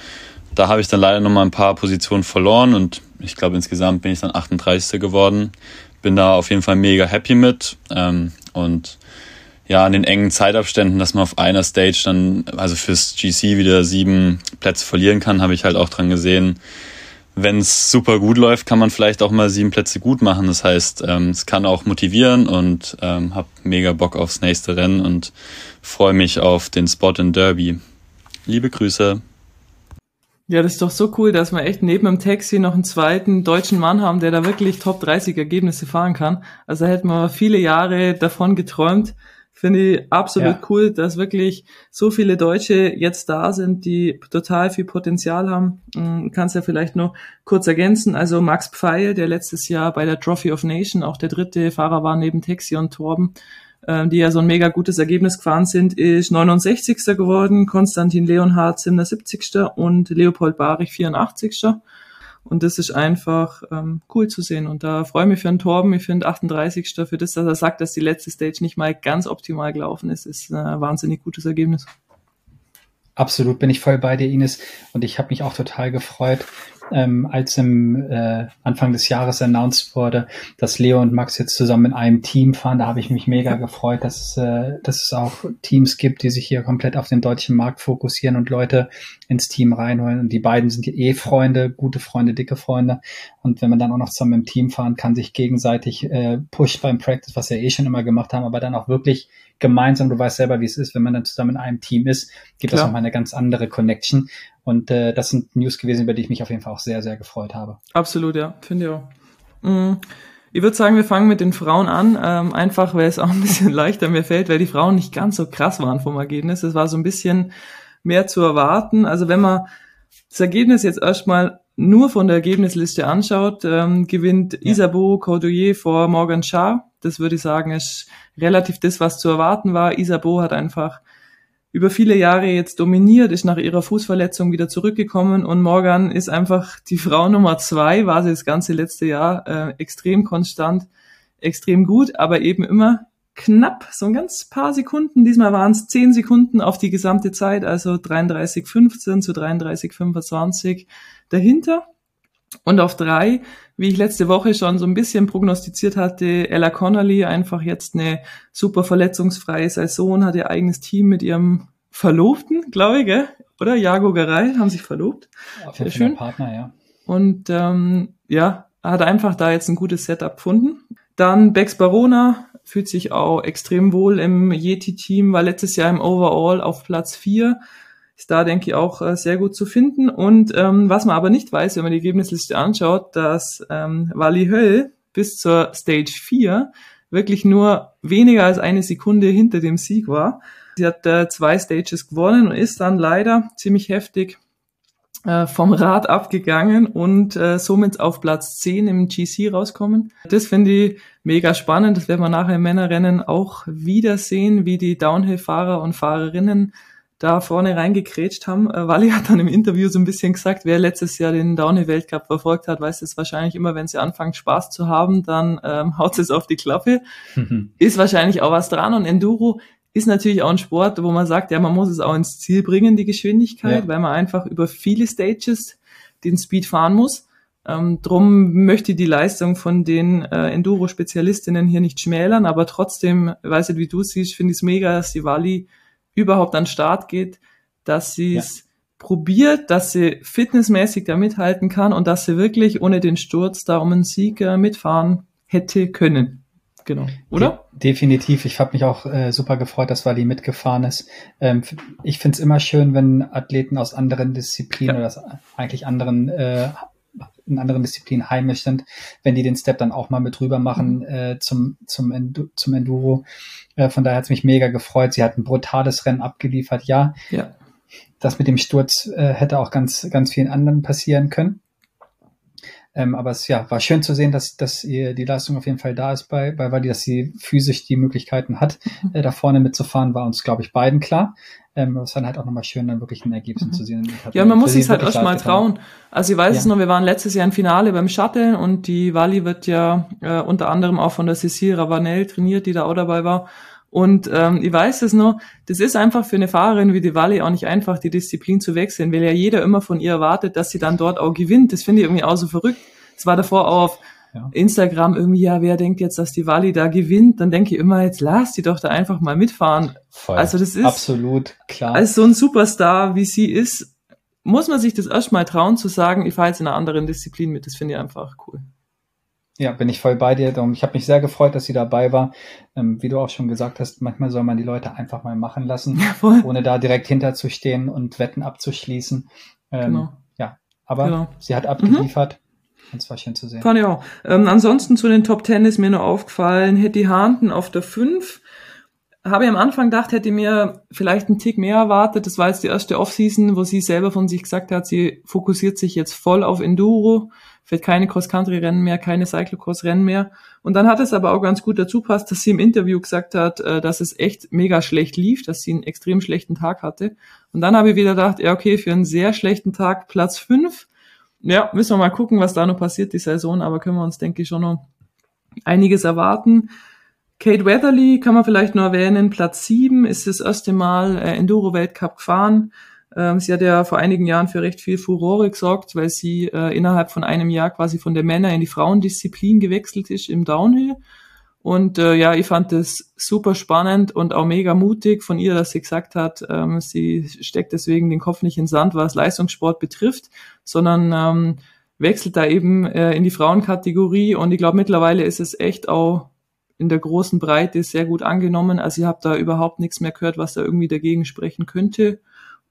Da habe ich dann leider nochmal ein paar Positionen verloren und ich glaube insgesamt bin ich dann 38. geworden. Bin da auf jeden Fall mega happy mit. Ähm, und ja, an den engen Zeitabständen, dass man auf einer Stage dann, also fürs GC wieder sieben Plätze verlieren kann, habe ich halt auch dran gesehen. Wenn es super gut läuft, kann man vielleicht auch mal sieben Plätze gut machen. Das heißt, ähm, es kann auch motivieren und ähm, habe mega Bock aufs nächste Rennen und freue mich auf den Spot in Derby. Liebe Grüße. Ja, das ist doch so cool, dass wir echt neben dem Taxi noch einen zweiten deutschen Mann haben, der da wirklich Top 30 Ergebnisse fahren kann. Also hätten wir viele Jahre davon geträumt, Finde ich absolut ja. cool, dass wirklich so viele Deutsche jetzt da sind, die total viel Potenzial haben. Hm, kannst ja vielleicht noch kurz ergänzen. Also Max Pfeil, der letztes Jahr bei der Trophy of Nation auch der dritte Fahrer war neben Texi und Torben, äh, die ja so ein mega gutes Ergebnis gefahren sind, ist 69. geworden, Konstantin Leonhardt 77. und Leopold Barich 84. Und das ist einfach ähm, cool zu sehen. Und da freue ich mich für einen Torben. Ich finde 38. für das, dass er sagt, dass die letzte Stage nicht mal ganz optimal gelaufen ist, ist ein wahnsinnig gutes Ergebnis. Absolut, bin ich voll bei dir, Ines. Und ich habe mich auch total gefreut, ähm, als im äh, Anfang des Jahres announced wurde, dass Leo und Max jetzt zusammen in einem Team fahren. Da habe ich mich mega gefreut, dass, äh, dass es auch Teams gibt, die sich hier komplett auf den deutschen Markt fokussieren und Leute ins Team reinholen. Und die beiden sind eh Freunde, gute Freunde, dicke Freunde. Und wenn man dann auch noch zusammen im Team fahren kann, sich gegenseitig äh, pusht beim Practice, was wir eh schon immer gemacht haben, aber dann auch wirklich gemeinsam, du weißt selber, wie es ist, wenn man dann zusammen in einem Team ist, gibt es nochmal eine ganz andere Connection. Und äh, das sind News gewesen, über die ich mich auf jeden Fall auch sehr, sehr gefreut habe. Absolut, ja, finde ich auch. Mhm. Ich würde sagen, wir fangen mit den Frauen an, ähm, einfach weil es auch ein bisschen leichter mir fällt, weil die Frauen nicht ganz so krass waren vom Ergebnis. Es war so ein bisschen mehr zu erwarten. Also wenn man das Ergebnis jetzt erstmal nur von der Ergebnisliste anschaut, ähm, gewinnt ja. Isabeau Cordoyer vor Morgan Shah. Das würde ich sagen, ist relativ das, was zu erwarten war. Isabeau hat einfach über viele Jahre jetzt dominiert, ist nach ihrer Fußverletzung wieder zurückgekommen und Morgan ist einfach die Frau Nummer zwei, war sie das ganze letzte Jahr äh, extrem konstant, extrem gut, aber eben immer knapp, so ein ganz paar Sekunden. Diesmal waren es zehn Sekunden auf die gesamte Zeit, also 33,15 zu 33,25 dahinter. Und auf drei, wie ich letzte Woche schon so ein bisschen prognostiziert hatte, Ella Connolly einfach jetzt eine super verletzungsfreie Saison, hat ihr eigenes Team mit ihrem Verlobten, glaube ich, gell? oder? Jago Garay haben sich verlobt. Auf jeden Fall Partner, ja. Und ähm, ja, hat einfach da jetzt ein gutes Setup gefunden. Dann Bex Barona fühlt sich auch extrem wohl im Yeti-Team, war letztes Jahr im Overall auf Platz vier ist da, denke ich, auch äh, sehr gut zu finden. Und ähm, was man aber nicht weiß, wenn man die Ergebnisliste anschaut, dass ähm, Wally Höll bis zur Stage 4 wirklich nur weniger als eine Sekunde hinter dem Sieg war. Sie hat äh, zwei Stages gewonnen und ist dann leider ziemlich heftig äh, vom Rad abgegangen und äh, somit auf Platz 10 im GC rauskommen. Das finde ich mega spannend. Das werden wir nachher im Männerrennen auch wiedersehen, wie die Downhill-Fahrer und Fahrerinnen da vorne reingekrätscht haben. Äh, Wally hat dann im Interview so ein bisschen gesagt, wer letztes Jahr den Downhill-Weltcup verfolgt hat, weiß es wahrscheinlich immer, wenn sie anfangen Spaß zu haben, dann ähm, haut es auf die Klappe. Ist wahrscheinlich auch was dran und Enduro ist natürlich auch ein Sport, wo man sagt, ja, man muss es auch ins Ziel bringen, die Geschwindigkeit, ja. weil man einfach über viele Stages den Speed fahren muss. Ähm, drum möchte ich die Leistung von den äh, Enduro-Spezialistinnen hier nicht schmälern, aber trotzdem, weiß nicht, wie du siehst, finde ich es mega, dass die Wally überhaupt an den Start geht, dass sie es ja. probiert, dass sie fitnessmäßig da mithalten kann und dass sie wirklich ohne den Sturz da um einen Sieg äh, mitfahren hätte können. Genau, oder? De definitiv. Ich habe mich auch äh, super gefreut, dass Wally mitgefahren ist. Ähm, ich finde es immer schön, wenn Athleten aus anderen Disziplinen ja. oder eigentlich anderen äh, in anderen Disziplinen heimisch sind, wenn die den Step dann auch mal mit rüber machen mhm. äh, zum, zum, Endu zum Enduro. Äh, von daher hat es mich mega gefreut. Sie hat ein brutales Rennen abgeliefert. Ja, ja. das mit dem Sturz äh, hätte auch ganz, ganz vielen anderen passieren können. Ähm, aber es ja, war schön zu sehen, dass, dass ihr die Leistung auf jeden Fall da ist bei, bei Wadi, dass sie physisch die Möglichkeiten hat, mhm. äh, da vorne mitzufahren, war uns, glaube ich, beiden klar. Ähm, es dann halt auch nochmal schön, dann wirklich ein Ergebnis mhm. zu sehen. Ja, man muss sich halt erst mal trauen. Also ich weiß ja. es noch, wir waren letztes Jahr im Finale beim Shuttle und die Wally wird ja äh, unter anderem auch von der Cecile Ravanel trainiert, die da auch dabei war. Und ähm, ich weiß es noch, das ist einfach für eine Fahrerin wie die Wally auch nicht einfach, die Disziplin zu wechseln, weil ja jeder immer von ihr erwartet, dass sie dann dort auch gewinnt. Das finde ich irgendwie auch so verrückt. Es war davor auch auf ja. Instagram irgendwie, ja, wer denkt jetzt, dass die Wally da gewinnt? Dann denke ich immer, jetzt lass die doch da einfach mal mitfahren. Voll. Also das ist absolut klar. Als so ein Superstar, wie sie ist, muss man sich das erstmal trauen zu sagen, ich fahre jetzt in einer anderen Disziplin mit. Das finde ich einfach cool. Ja, bin ich voll bei dir. Ich habe mich sehr gefreut, dass sie dabei war. Ähm, wie du auch schon gesagt hast, manchmal soll man die Leute einfach mal machen lassen, ja, ohne da direkt hinterzustehen und Wetten abzuschließen. Ähm, genau. Ja, aber genau. sie hat abgeliefert. Mhm. Das war schön zu sehen. Fand ich auch. Ähm, ansonsten zu den Top Ten ist mir nur aufgefallen, Hetty Hahnten auf der 5. Habe ich am Anfang gedacht, hätte mir vielleicht einen Tick mehr erwartet. Das war jetzt die erste Offseason, wo sie selber von sich gesagt hat, sie fokussiert sich jetzt voll auf Enduro vielleicht keine Cross-Country-Rennen mehr, keine Cyclocross-Rennen mehr. Und dann hat es aber auch ganz gut dazu passt, dass sie im Interview gesagt hat, äh, dass es echt mega schlecht lief, dass sie einen extrem schlechten Tag hatte. Und dann habe ich wieder gedacht, ja, okay, für einen sehr schlechten Tag Platz fünf. Ja, müssen wir mal gucken, was da noch passiert die Saison, aber können wir uns, denke ich, schon noch einiges erwarten. Kate Weatherly kann man vielleicht nur erwähnen, Platz sieben ist das erste Mal äh, Enduro-Weltcup gefahren. Ähm, sie hat ja vor einigen Jahren für recht viel Furore gesorgt, weil sie äh, innerhalb von einem Jahr quasi von der Männer in die Frauendisziplin gewechselt ist im Downhill. Und äh, ja, ich fand das super spannend und auch mega mutig von ihr, dass sie gesagt hat, ähm, sie steckt deswegen den Kopf nicht in Sand, was Leistungssport betrifft, sondern ähm, wechselt da eben äh, in die Frauenkategorie. Und ich glaube, mittlerweile ist es echt auch in der großen Breite sehr gut angenommen. Also ich habe da überhaupt nichts mehr gehört, was da irgendwie dagegen sprechen könnte.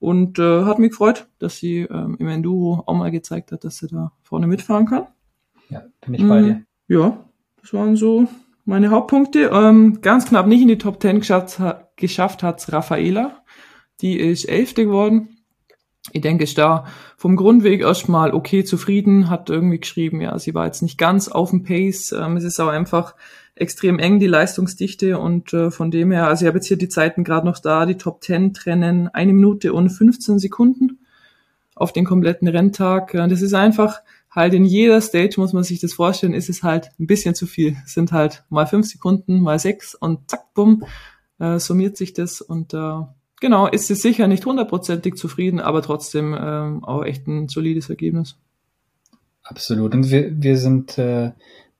Und äh, hat mich gefreut, dass sie ähm, im Enduro auch mal gezeigt hat, dass sie da vorne mitfahren kann. Ja, bin ich bei dir. Mm, ja, das waren so meine Hauptpunkte. Ähm, ganz knapp nicht in die Top 10 geschafft, geschafft hat's Raffaela. Die ist Elfte geworden. Ich denke, ist da vom Grundweg erstmal okay zufrieden, hat irgendwie geschrieben, ja, sie war jetzt nicht ganz auf dem Pace. Ähm, es ist auch einfach extrem eng, die Leistungsdichte. Und äh, von dem her, also ich habe jetzt hier die Zeiten gerade noch da, die Top 10 trennen eine Minute und 15 Sekunden auf den kompletten Renntag. Das ist einfach halt in jeder Stage, muss man sich das vorstellen, ist es halt ein bisschen zu viel. Es sind halt mal fünf Sekunden, mal sechs und zack, bumm, äh, summiert sich das und äh, genau, ist es sicher nicht hundertprozentig zufrieden, aber trotzdem äh, auch echt ein solides Ergebnis. Absolut. Und wir, wir sind äh,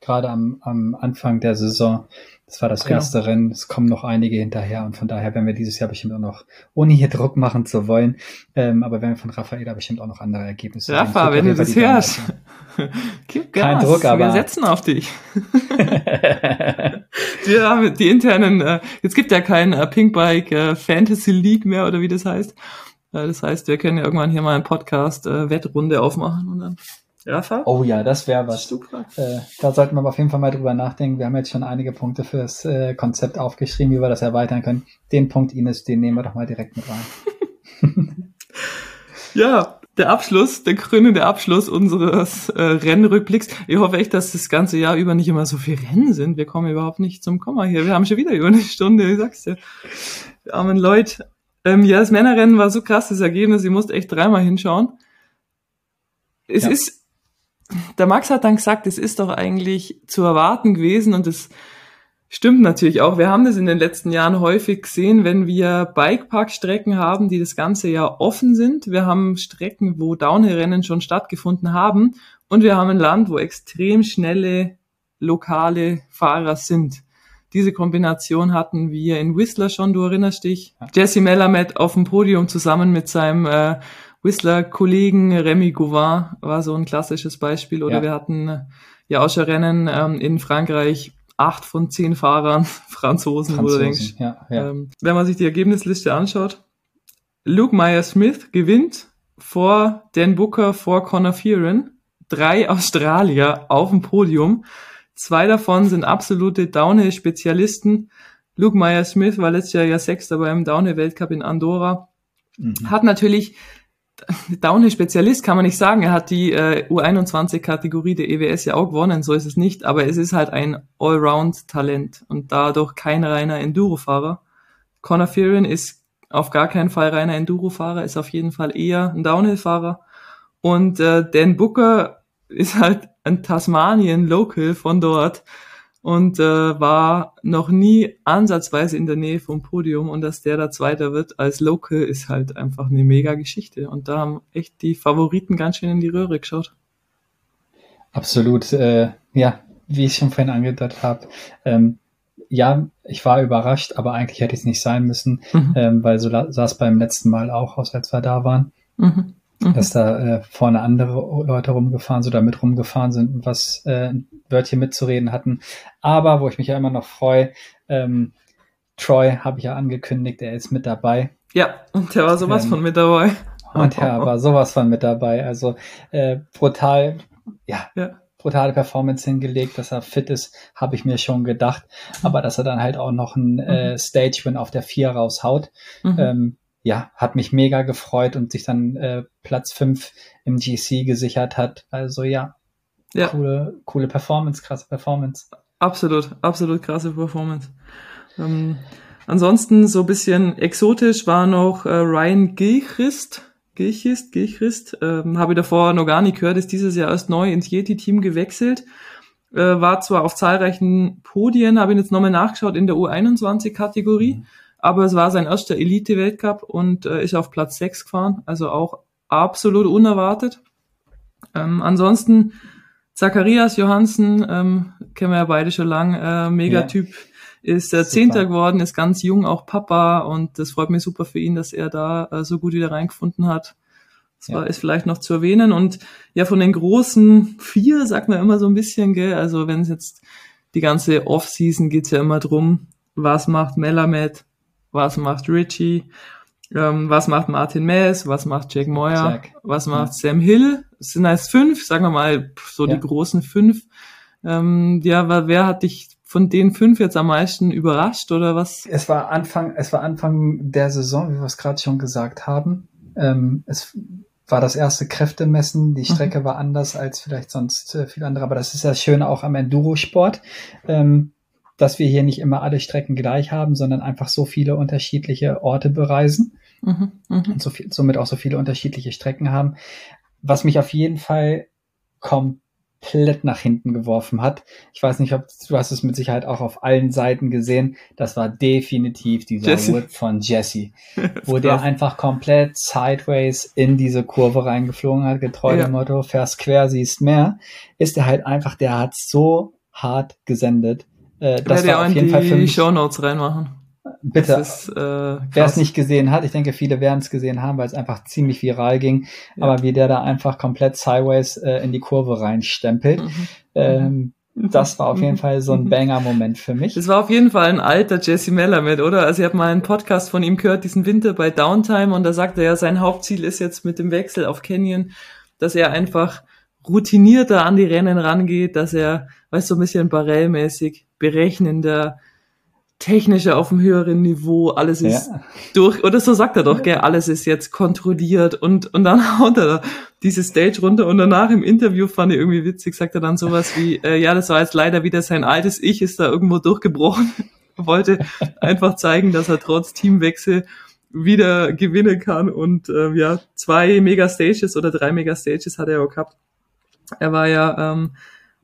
gerade am, am Anfang der Saison. Das war das genau. erste Rennen. Es kommen noch einige hinterher und von daher werden wir dieses Jahr bestimmt auch noch, ohne hier Druck machen zu wollen, ähm, aber werden wir von Raffaela bestimmt auch noch andere Ergebnisse Rafa, wenn du das hörst, gib Gas. Kein Druck, aber wir setzen auf dich. wir haben die internen, äh, jetzt gibt ja kein äh, Pinkbike äh, Fantasy League mehr oder wie das heißt. Äh, das heißt, wir können ja irgendwann hier mal einen Podcast äh, Wettrunde aufmachen und dann Rafa? Oh ja, das wäre was. Äh, da sollten wir auf jeden Fall mal drüber nachdenken. Wir haben jetzt schon einige Punkte für das äh, Konzept aufgeschrieben, wie wir das erweitern können. Den Punkt, Ines, den nehmen wir doch mal direkt mit rein. ja, der Abschluss, der krönende Abschluss unseres äh, Rennrückblicks. Ich hoffe echt, dass das ganze Jahr über nicht immer so viel Rennen sind. Wir kommen überhaupt nicht zum Komma hier. Wir haben schon wieder über eine Stunde, ich sag's dir. Die armen Leute. Ähm, ja, das Männerrennen war so krass, das Ergebnis. Ich musste echt dreimal hinschauen. Es ja. ist der Max hat dann gesagt, es ist doch eigentlich zu erwarten gewesen und es stimmt natürlich auch. Wir haben das in den letzten Jahren häufig gesehen, wenn wir Bikepark-Strecken haben, die das ganze Jahr offen sind. Wir haben Strecken, wo Downhill-Rennen schon stattgefunden haben und wir haben ein Land, wo extrem schnelle lokale Fahrer sind. Diese Kombination hatten wir in Whistler schon, du erinnerst dich. Jesse Melamed auf dem Podium zusammen mit seinem äh, Whistler-Kollegen Remy Gouvin war so ein klassisches Beispiel. Oder ja. wir hatten äh, ja auch schon Rennen ähm, in Frankreich, acht von zehn Fahrern Franzosen, Franzosen wo du denkst, ja, ja. Ähm, wenn man sich die Ergebnisliste anschaut, Luke Meyer-Smith gewinnt vor Dan Booker, vor Conor Fearon, drei Australier auf dem Podium. Zwei davon sind absolute Downhill-Spezialisten. Luke Meyer-Smith war letztes Jahr ja Sechster beim Downhill-Weltcup in Andorra. Mhm. Hat natürlich Downhill-Spezialist kann man nicht sagen. Er hat die äh, U21-Kategorie der EWS ja auch gewonnen, so ist es nicht. Aber es ist halt ein Allround-Talent und dadurch kein reiner Enduro-Fahrer. Conor Fearon ist auf gar keinen Fall reiner Enduro-Fahrer, ist auf jeden Fall eher ein Downhill-Fahrer. Und äh, Dan Booker ist halt ein Tasmanien-Local von dort und äh, war noch nie ansatzweise in der Nähe vom Podium und dass der da Zweiter wird als Local ist halt einfach eine mega Geschichte und da haben echt die Favoriten ganz schön in die Röhre geschaut. Absolut, äh, ja, wie ich schon vorhin angedeutet habe, ähm, ja, ich war überrascht, aber eigentlich hätte es nicht sein müssen, mhm. ähm, weil so es beim letzten Mal auch aus, als wir da waren. Mhm mhm. dass da äh, vorne andere Leute rumgefahren sind oder mit rumgefahren sind und was äh, ein Wörtchen mitzureden hatten. Aber wo ich mich ja immer noch freue, ähm, Troy habe ich ja angekündigt, er ist mit dabei. Ja, und der war sowas ähm, von mit dabei. Und er war sowas von mit dabei. Also äh, brutal, ja, ja, brutale Performance hingelegt, dass er fit ist, habe ich mir schon gedacht. Aber dass er dann halt auch noch ein äh, mhm. Stage-Win auf der 4 raushaut, mhm. ähm, ja, hat mich mega gefreut und sich dann äh, Platz fünf im GC gesichert hat. Also ja, ja. Coole, coole Performance, krasse Performance. Absolut, absolut krasse Performance. Ähm, ansonsten so bisschen exotisch war noch äh, Ryan Gilchrist. Gilchrist, Gilchrist, ähm, habe ich davor noch gar nicht gehört, ist dieses Jahr erst neu ins Yeti-Team gewechselt. Äh, war zwar auf zahlreichen Podien, habe ihn jetzt nochmal nachgeschaut in der U21-Kategorie. Mhm aber es war sein erster Elite-Weltcup und äh, ist auf Platz 6 gefahren, also auch absolut unerwartet. Ähm, ansonsten Zacharias Johansen, ähm, kennen wir ja beide schon lang, äh, Megatyp, ja. ist äh, Zehnter geworden, ist ganz jung, auch Papa und das freut mich super für ihn, dass er da äh, so gut wieder reingefunden hat. Das ja. war, ist vielleicht noch zu erwähnen und ja, von den großen vier sagt man immer so ein bisschen, gell, also wenn es jetzt die ganze Off-Season geht's ja immer drum, was macht Melamed, was macht Richie, ähm, was macht Martin Mess, was macht Jack Moyer, Jack. was macht ja. Sam Hill. Es sind als fünf, sagen wir mal, so ja. die großen fünf. Ähm, ja, wer hat dich von den fünf jetzt am meisten überrascht oder was? Es war Anfang, es war Anfang der Saison, wie wir es gerade schon gesagt haben. Ähm, es war das erste Kräftemessen. Die mhm. Strecke mhm. war anders als vielleicht sonst äh, viel andere, aber das ist ja schön auch am Endurosport. Ähm, dass wir hier nicht immer alle Strecken gleich haben, sondern einfach so viele unterschiedliche Orte bereisen mhm, mh. und so viel, somit auch so viele unterschiedliche Strecken haben. Was mich auf jeden Fall komplett nach hinten geworfen hat. Ich weiß nicht, ob du hast es mit Sicherheit auch auf allen Seiten gesehen. Das war definitiv dieser Jesse. Whip von Jesse, wo der einfach komplett sideways in diese Kurve reingeflogen hat, getreu Ja. dem Motto, fährst quer, siehst mehr. Ist er halt einfach, der hat so hart gesendet. Äh, das werde ja war auch auf jeden Fall für die mich, Show Notes reinmachen. bitte, ist, äh, Wer es nicht gesehen hat, ich denke, viele werden es gesehen haben, weil es einfach ziemlich viral ging. Ja. Aber wie der da einfach komplett sideways äh, in die Kurve reinstempelt, Mhm. ähm, das war auf jeden Fall so ein Mhm. Banger-Moment für mich. Das war auf jeden Fall ein alter Jesse Melamed, oder? Also ich habe mal einen Podcast von ihm gehört, diesen Winter bei Downtime, und da sagte er, sein Hauptziel ist jetzt mit dem Wechsel auf Canyon, dass er einfach routinierter an die Rennen rangeht, dass er, weißt du, so ein bisschen Barrel-mäßig, berechnender, technischer auf einem höheren Niveau, alles ist Ja. durch, oder so sagt er doch, gell, alles ist jetzt kontrolliert und, und dann haut er da diese Stage runter und danach im Interview fand ich irgendwie witzig, sagt er dann sowas wie, äh, ja, das war jetzt leider wieder sein altes Ich, ist da irgendwo durchgebrochen, wollte einfach zeigen, dass er trotz Teamwechsel wieder gewinnen kann und äh, ja, zwei Mega-Stages oder drei Mega-Stages hat er auch gehabt. Er war ja ähm,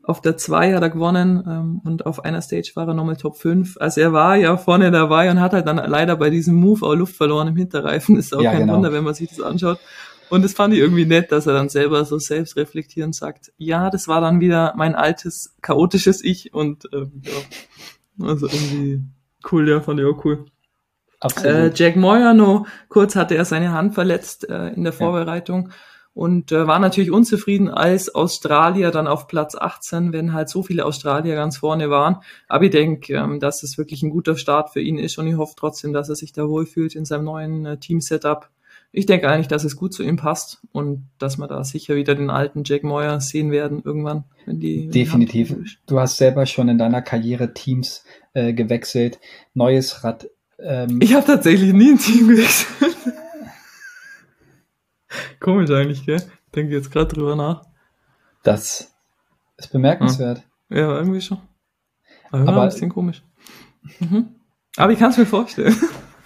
auf der 2 hat er gewonnen ähm, und auf einer Stage war er nochmal Top 5. Also er war ja vorne dabei und hat halt dann leider bei diesem Move auch Luft verloren im Hinterreifen. Ist auch Ja, kein genau. Wunder, wenn man sich das anschaut. Und das fand ich irgendwie nett, dass er dann selber so selbstreflektierend sagt, ja, das war dann wieder mein altes, chaotisches Ich und ähm, ja, also irgendwie cool, ja, fand ich auch cool. Äh, Absolut. Jack Moyano, kurz hatte er seine Hand verletzt äh, in der Ja. Und äh, war natürlich unzufrieden als Australier dann auf Platz 18, wenn halt so viele Australier ganz vorne waren. Aber ich denke, ähm, dass es wirklich ein guter Start für ihn ist und ich hoffe trotzdem, dass er sich da wohlfühlt in seinem neuen äh, Team-Setup. Ich denke eigentlich, dass es gut zu ihm passt und dass wir da sicher wieder den alten Jack Moyer sehen werden irgendwann. Wenn die, wenn Definitiv. Du hast selber schon in deiner Karriere Teams äh, gewechselt, neues Rad. Ähm, Ich habe tatsächlich nie ein Team gewechselt. Komisch eigentlich, gell? Denke jetzt gerade drüber nach. das ist bemerkenswert. Ja, irgendwie schon. Aber, Aber- ein bisschen komisch. Mhm. Aber ich kann es mir vorstellen.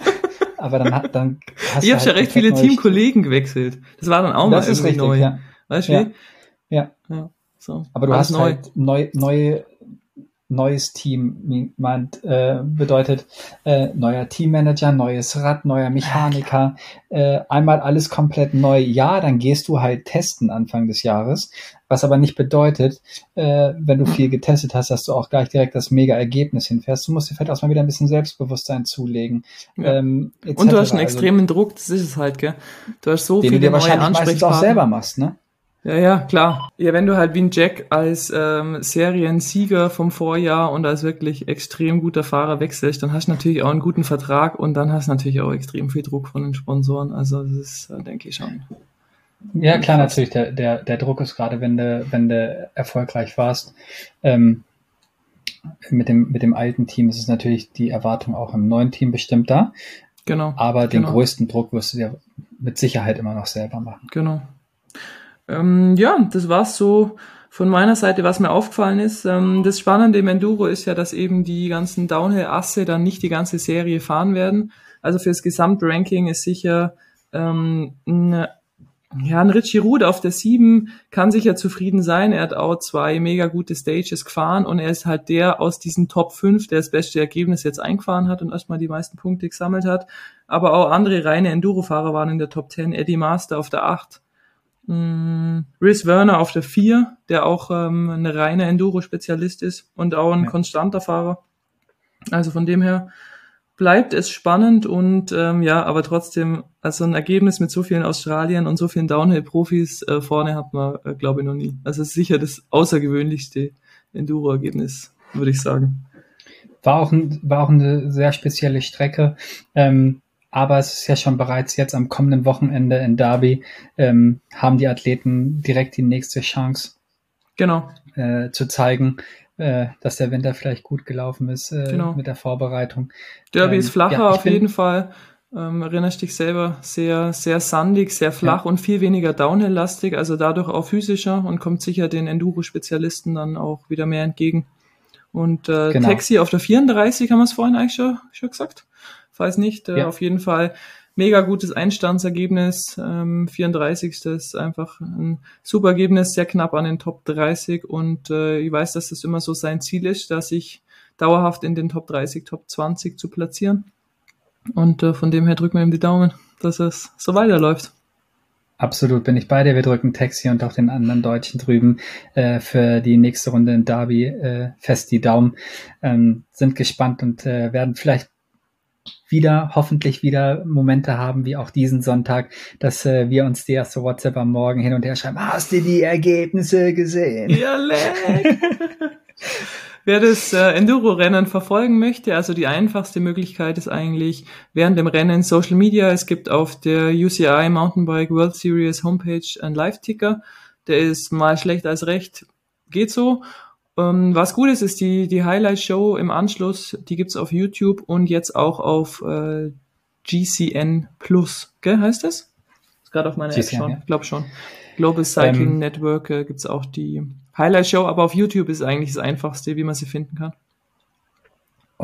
Aber dann, hat, dann hast ich du habe schon halt recht viele neue- Teamkollegen gewechselt. Das war dann auch mal Das ist irgendwie richtig, neu. ja. Weißt du? Ja. wie? Ja. ja. So. Aber du Alles hast halt neu, neu, neues Team, meint, äh, bedeutet äh, neuer Teammanager, neues Rad, neuer Mechaniker, äh, einmal alles komplett neu. Ja, dann gehst du halt testen Anfang des Jahres, was aber nicht bedeutet, äh, wenn du viel getestet hast, dass du auch gleich direkt das mega Ergebnis hinfährst. Du musst dir vielleicht erstmal wieder ein bisschen Selbstbewusstsein zulegen. Ja. Ähm. Und du hast einen Also, extremen Druck, das ist es halt, gell? Du hast so den du viele dir neue wahrscheinlich meistens auch selber machst, ne? Ja, ja, klar. Ja, wenn du halt wie ein Jack als ähm, Seriensieger vom Vorjahr und als wirklich extrem guter Fahrer wechselst, dann hast du natürlich auch einen guten Vertrag und dann hast du natürlich auch extrem viel Druck von den Sponsoren. Also das ist, äh, denke ich schon. Ja, klar, natürlich. Der, der, der Druck ist gerade, wenn du, wenn du erfolgreich warst. Ähm, mit, dem, mit dem alten Team ist es natürlich die Erwartung auch im neuen Team bestimmt da. Genau. Aber den Genau. größten Druck wirst du dir mit Sicherheit immer noch selber machen. Genau. Ähm, ja, das war's so von meiner Seite, was mir aufgefallen ist. Ähm, das Spannende im Enduro ist ja, dass eben die ganzen Downhill-Asse dann nicht die ganze Serie fahren werden. Also fürs Gesamtranking ist sicher ähm, ein, ja, ein Richie Rude auf der 7 kann sicher zufrieden sein. Er hat auch zwei mega gute Stages gefahren und er ist halt der aus diesen Top 5, der das beste Ergebnis jetzt eingefahren hat und erstmal die meisten Punkte gesammelt hat. Aber auch andere reine Enduro-Fahrer waren in der Top 10. Eddie Master auf der 8. Mm, Rhys Werner auf der 4, der auch ähm, eine reine Enduro-Spezialist ist und auch ein Ja. konstanter Fahrer. Also von dem her bleibt es spannend und ähm, ja, aber trotzdem, also ein Ergebnis mit so vielen Australiern und so vielen Downhill-Profis äh, vorne hat man, äh, glaube ich, noch nie. Also sicher das außergewöhnlichste Enduro-Ergebnis, würde ich sagen. War auch, ein, war auch eine sehr spezielle Strecke. Ähm, aber es ist ja schon bereits jetzt am kommenden Wochenende in Derby, ähm, haben die Athleten direkt die nächste Chance Genau. äh, zu zeigen, äh, dass der Winter vielleicht gut gelaufen ist äh, Genau. mit der Vorbereitung. Derby Ähm, ist flacher ja, auf jeden Fall. Ähm, erinnerst dich selber, sehr, sehr sandig, sehr flach und viel weniger Downhill-lastig, also dadurch auch physischer und kommt sicher den Enduro-Spezialisten dann auch wieder mehr entgegen. Und äh, Genau. Taxi auf der 34 haben wir es vorhin eigentlich schon, schon gesagt. Falls nicht, äh, Ja. auf jeden Fall mega gutes Einstandsergebnis. Ähm, 34. ist einfach ein super Ergebnis, sehr knapp an den Top 30 und äh, ich weiß, dass das immer so sein Ziel ist, dass ich dauerhaft in den Top 30, Top 20 zu platzieren. Und äh, von dem her drücken wir ihm die Daumen, dass es so weiterläuft. Absolut bin ich bei dir. Wir drücken Taxi und auch den anderen Deutschen drüben äh, für die nächste Runde in Derby äh, fest die Daumen. Ähm, sind gespannt und äh, werden vielleicht wieder, hoffentlich wieder Momente haben, wie auch diesen Sonntag, dass äh, wir uns die erste WhatsApp am Morgen hin und her schreiben. Hast du die Ergebnisse gesehen? Ja, leck. Wer das äh, Enduro-Rennen verfolgen möchte, also die einfachste Möglichkeit ist eigentlich während dem Rennen Social Media. Es gibt auf der UCI Mountainbike World Series Homepage einen Live-Ticker. Der ist mal schlecht als recht, geht so. Ähm, was gut ist, ist die, die Highlight-Show im Anschluss, die gibt's auf YouTube und jetzt auch auf äh, GCN Plus, gell, heißt das? Ist gerade auf meiner GCN, App schon, ja. glaube schon. Global Cycling ähm, Network äh, gibt's auch die Highlight Show, aber auf YouTube ist eigentlich das einfachste, wie man sie finden kann.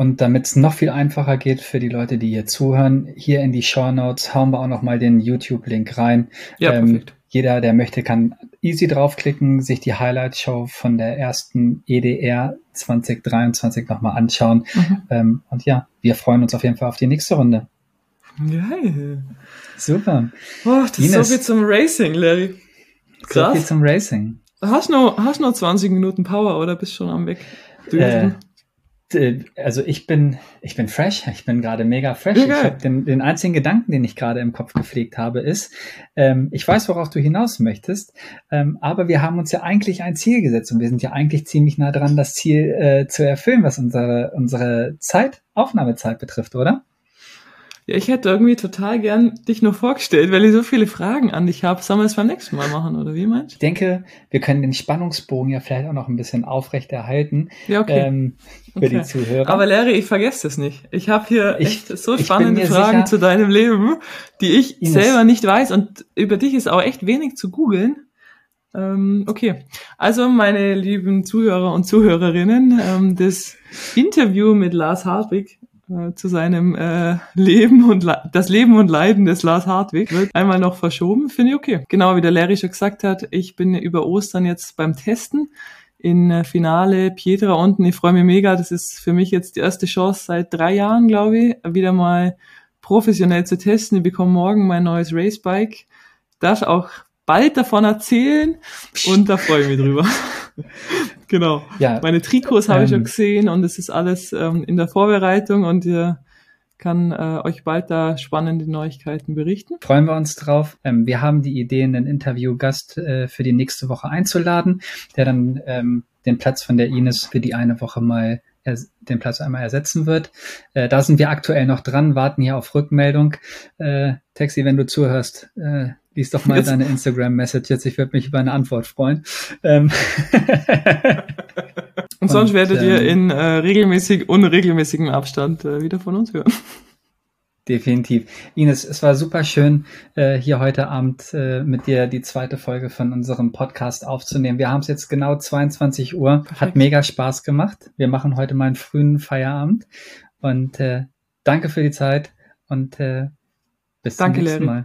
Und damit es noch viel einfacher geht für die Leute, die hier zuhören, hier in die Show Notes hauen wir auch noch mal den YouTube-Link rein. Ja, ähm, perfekt. Jeder, der möchte, kann easy draufklicken, sich die Highlight Show von der ersten EDR 2023 nochmal anschauen. Mhm. Ähm, und ja, wir freuen uns auf jeden Fall auf die nächste Runde. Geil. Super. Oh, das Ines, ist so viel zum Racing, Larry. Krass. So viel zum Racing. Hast du noch, hast noch 20 Minuten Power oder bist schon am Weg? Äh, also ich bin, ich bin fresh, ich bin gerade mega fresh. Ja, ich hab den, den einzigen Gedanken, den ich gerade im Kopf gepflegt habe, ist, ähm, ich weiß, worauf du hinaus möchtest, ähm, aber wir haben uns ja eigentlich ein Ziel gesetzt und wir sind ja eigentlich ziemlich nah dran, das Ziel äh, zu erfüllen, was unsere, unsere Zeit, Aufnahmezeit betrifft, oder? Ja, ich hätte irgendwie total gern dich nur vorgestellt, weil ich so viele Fragen an dich habe. Sollen wir es beim nächsten Mal machen, oder wie meinst du? Ich denke, wir können den Spannungsbogen ja vielleicht auch noch ein bisschen aufrechterhalten. Ja, okay. Ähm, für okay. die Zuhörer. Aber Larry, ich vergesse das nicht. Ich habe hier ich, echt so spannende Fragen sicher, zu deinem Leben, die ich Ines. selber nicht weiß. Und über dich ist auch echt wenig zu googeln. Ähm, okay, also meine lieben Zuhörer und Zuhörerinnen, ähm, das Interview mit Lars Hartwig äh, zu seinem äh, Leben und Le das Leben und Leiden des Lars Hartwig wird einmal noch verschoben, finde ich okay. Genau wie der Larry schon gesagt hat, ich bin über Ostern jetzt beim Testen in äh, Finale Pietra unten. Ich freue mich mega. Das ist für mich jetzt die erste Chance seit drei Jahren, glaube ich, wieder mal professionell zu testen. Ich bekomme morgen mein neues Racebike. Darf auch bald davon erzählen und da freue ich mich drüber. genau. Ja, Meine Trikots habe ähm, ich schon gesehen und es ist alles ähm, in der Vorbereitung und ihr kann äh, euch bald da spannende Neuigkeiten berichten. Freuen wir uns drauf. Ähm, wir haben die Idee, einen Interviewgast äh, für die nächste Woche einzuladen, der dann ähm, den Platz von der Ines für die eine Woche mal den Platz einmal ersetzen wird. Äh, da sind wir aktuell noch dran, warten hier auf Rückmeldung. Äh, Taxi, wenn du zuhörst, äh, Lies doch mal jetzt. deine Instagram-Message jetzt. Ich würde mich über eine Antwort freuen. Ähm. Und sonst werdet ähm, ihr in äh, regelmäßig, unregelmäßigem Abstand äh, wieder von uns hören. Definitiv. Ines, es war super schön, äh, hier heute Abend äh, mit dir die zweite Folge von unserem Podcast aufzunehmen. Wir haben es jetzt genau 22 Uhr. Perfekt. Hat mega Spaß gemacht. Wir machen heute mal einen frühen Feierabend. Und äh, danke für die Zeit und äh, bis danke, zum nächsten Larry.